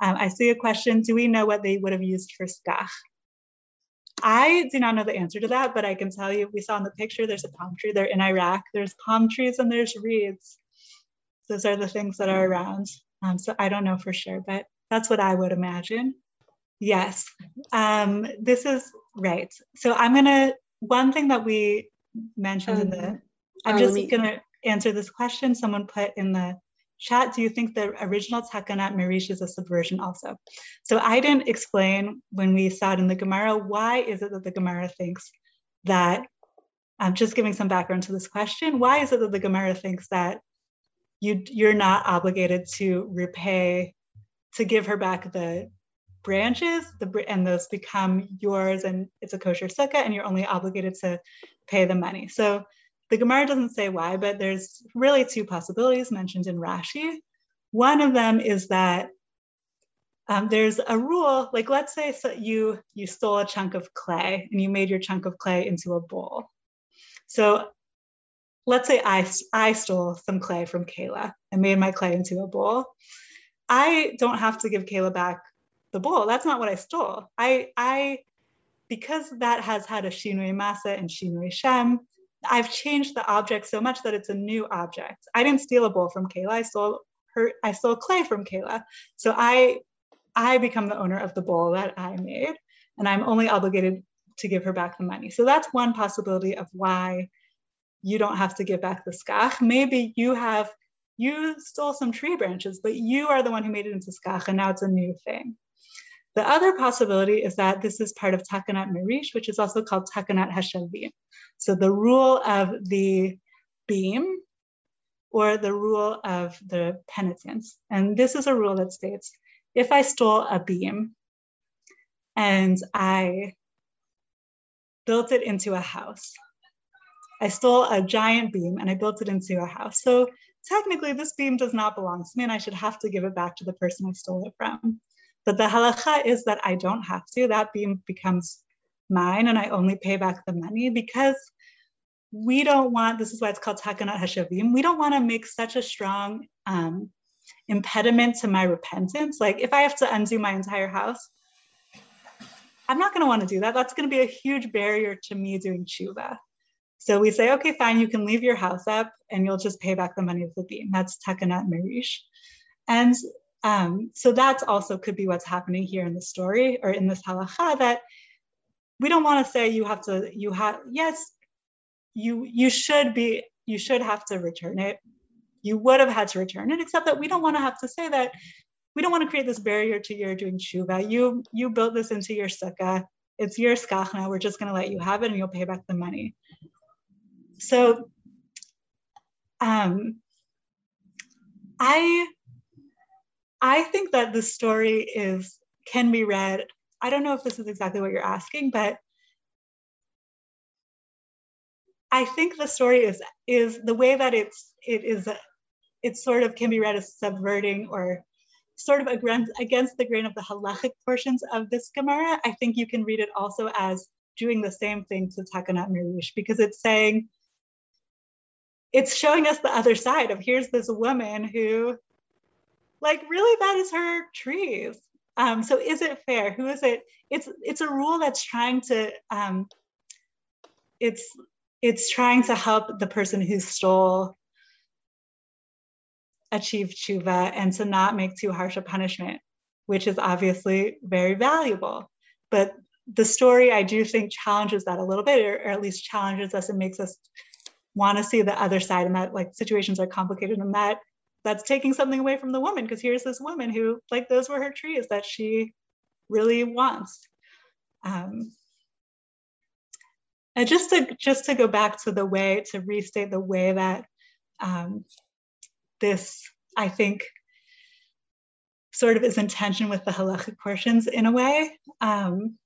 Um, I see a question: Do we know what they would have used for skach? I do not know the answer to that, but I can tell you, we saw in the picture, there's a palm tree there in Iraq. There's palm trees and there's reeds. Those are the things that are around. Um, so I don't know for sure, but that's what I would imagine. Yes, um, this is right. So I'm gonna, one thing that we mentioned um, in the, um, I'm just gonna answer this question someone put in the chat, do you think the original Takanat Merish is a subversion also? So I didn't explain when we saw it in the Gemara, why is it that the Gemara thinks that, I'm just giving some background to this question, why is it that the Gemara thinks that you, you're not obligated to repay, to give her back the branches the, and those become yours and it's a kosher sukkah and you're only obligated to pay the money. So the Gemara doesn't say why, but there's really two possibilities mentioned in Rashi. One of them is that um, there's a rule, like let's say so you you stole a chunk of clay and you made your chunk of clay into a bowl. So let's say I, I stole some clay from Kayla and made my clay into a bowl. I don't have to give Kayla back the bowl. That's not what I stole. I I because that has had a shinui ma'aseh and shinui shem, I've changed the object so much that it's a new object. I didn't steal a bowl from Kayla. I stole her. I stole clay from Kayla. So I, I become the owner of the bowl that I made, and I'm only obligated to give her back the money. So that's one possibility of why you don't have to give back the skach. Maybe you have you stole some tree branches, but you are the one who made it into skach, and now it's a new thing. The other possibility is that this is part of Takanat Merish, which is also called Takanat Hashavim. So the rule of the beam or the rule of the penitence. And this is a rule that states if I stole a beam and I built it into a house, I stole a giant beam and I built it into a house. So technically, this beam does not belong to me and I should have to give it back to the person I stole it from. But the halacha is that I don't have to. That beam becomes mine and I only pay back the money because we don't want, this is why it's called takanat hashavim, we don't want to make such a strong um, impediment to my repentance. Like if I have to undo my entire house, I'm not going to want to do that. That's going to be a huge barrier to me doing tshuva. So we say, okay, fine, you can leave your house up and you'll just pay back the money of the beam. That's takanat merish. And um, so that's also could be what's happening here in the story or in this halacha that we don't want to say you have to, you have, yes, you you should be you should have to return it. You would have had to return it except that we don't want to have to say that we don't want to create this barrier to your doing shuva you you built this into your sukkah. It's your skach now we're just going to let you have it and you'll pay back the money. So um i i think that the story is can be read i don't know if this is exactly what you're asking but I think the story is is the way that it's it is it sort of can be read as subverting or sort of against, against the grain of the halachic portions of this Gemara. I think you can read it also as doing the same thing to Takanat Mirish because it's saying it's showing us the other side of here's this woman who like really that is her trees um, so is it fair? Who is it? It's it's a rule that's trying to um, it's it's trying to help the person who stole achieve tshuva and to not make too harsh a punishment, which is obviously very valuable. But the story, I do think, challenges that a little bit, or, or at least challenges us and makes us want to see the other side, and that. Like situations are complicated, and that that's taking something away from the woman because here's this woman who, like, those were her trees that she really wants. Um, and just to just to go back to the way to restate the way that um, this I think sort of is in tension with the halachic portions in a way. Um,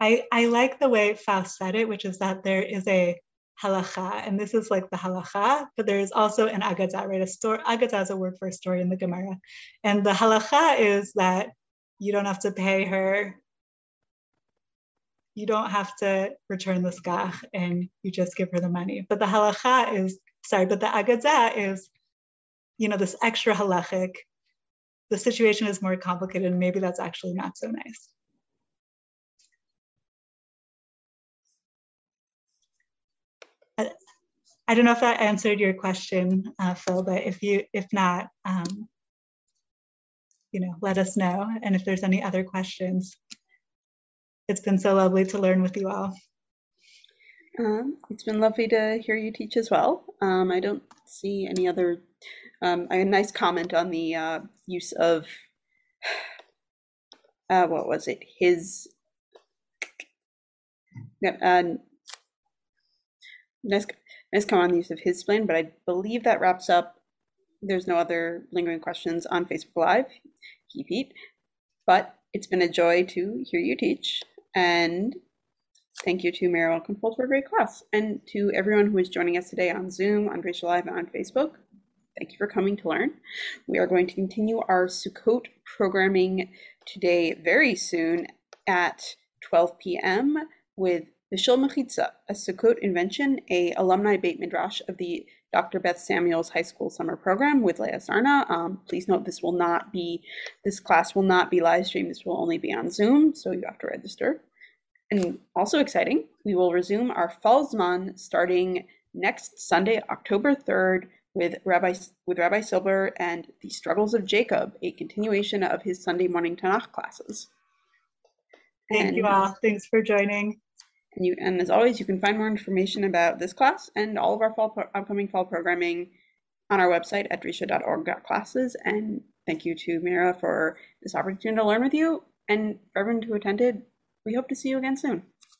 I, I like the way Faust said it, which is that there is a halacha, and this is like the halacha, but there is also an agadah, right? A story. Agadah is a word for a story in the Gemara, and the halacha is that you don't have to pay her you don't have to return the skach and you just give her the money. But the halacha is, sorry, but the agadah is, you know, this extra halachic. The situation is more complicated and maybe that's actually not so nice. I don't know if that answered your question, uh, Phil, but if you, if not, um, you know, let us know. And if there's any other questions, it's been so lovely to learn with you all. Um, it's been lovely to hear you teach as well. Um, I don't see any other. Um, a nice comment on the uh, use of uh, what was it? His. Uh, nice, comment on the use of his spleen, but I believe that wraps up. There's no other lingering questions on Facebook Live. Keep eat. But it's been a joy to hear you teach. And thank you to Meira Wolkenfeld for a great class. And to everyone who is joining us today on Zoom, on Racial Live, and on Facebook, thank you for coming to learn. We are going to continue our Sukkot programming today very soon at 12 p.m. with Bishul Mechitza, a Sukkot invention, a alumni Beit Midrash of the Dr. Beth Samuels High School Summer Program with Leah Sarna. Um, please note this will not be, this class will not be live streamed. This will only be on Zoom, so you have to register. And also exciting, we will resume our Fall Zman starting next Sunday, October 3rd, with Rabbi with Rabbi Silber and the Struggles of Jacob, a continuation of his Sunday morning Tanakh classes. Thank and, you all. Thanks for joining. And you, and as always, you can find more information about this class and all of our fall pro- upcoming fall programming on our website at drisha.org.classes. And thank you to Meira for this opportunity to learn with you. And for everyone who attended, we hope to see you again soon.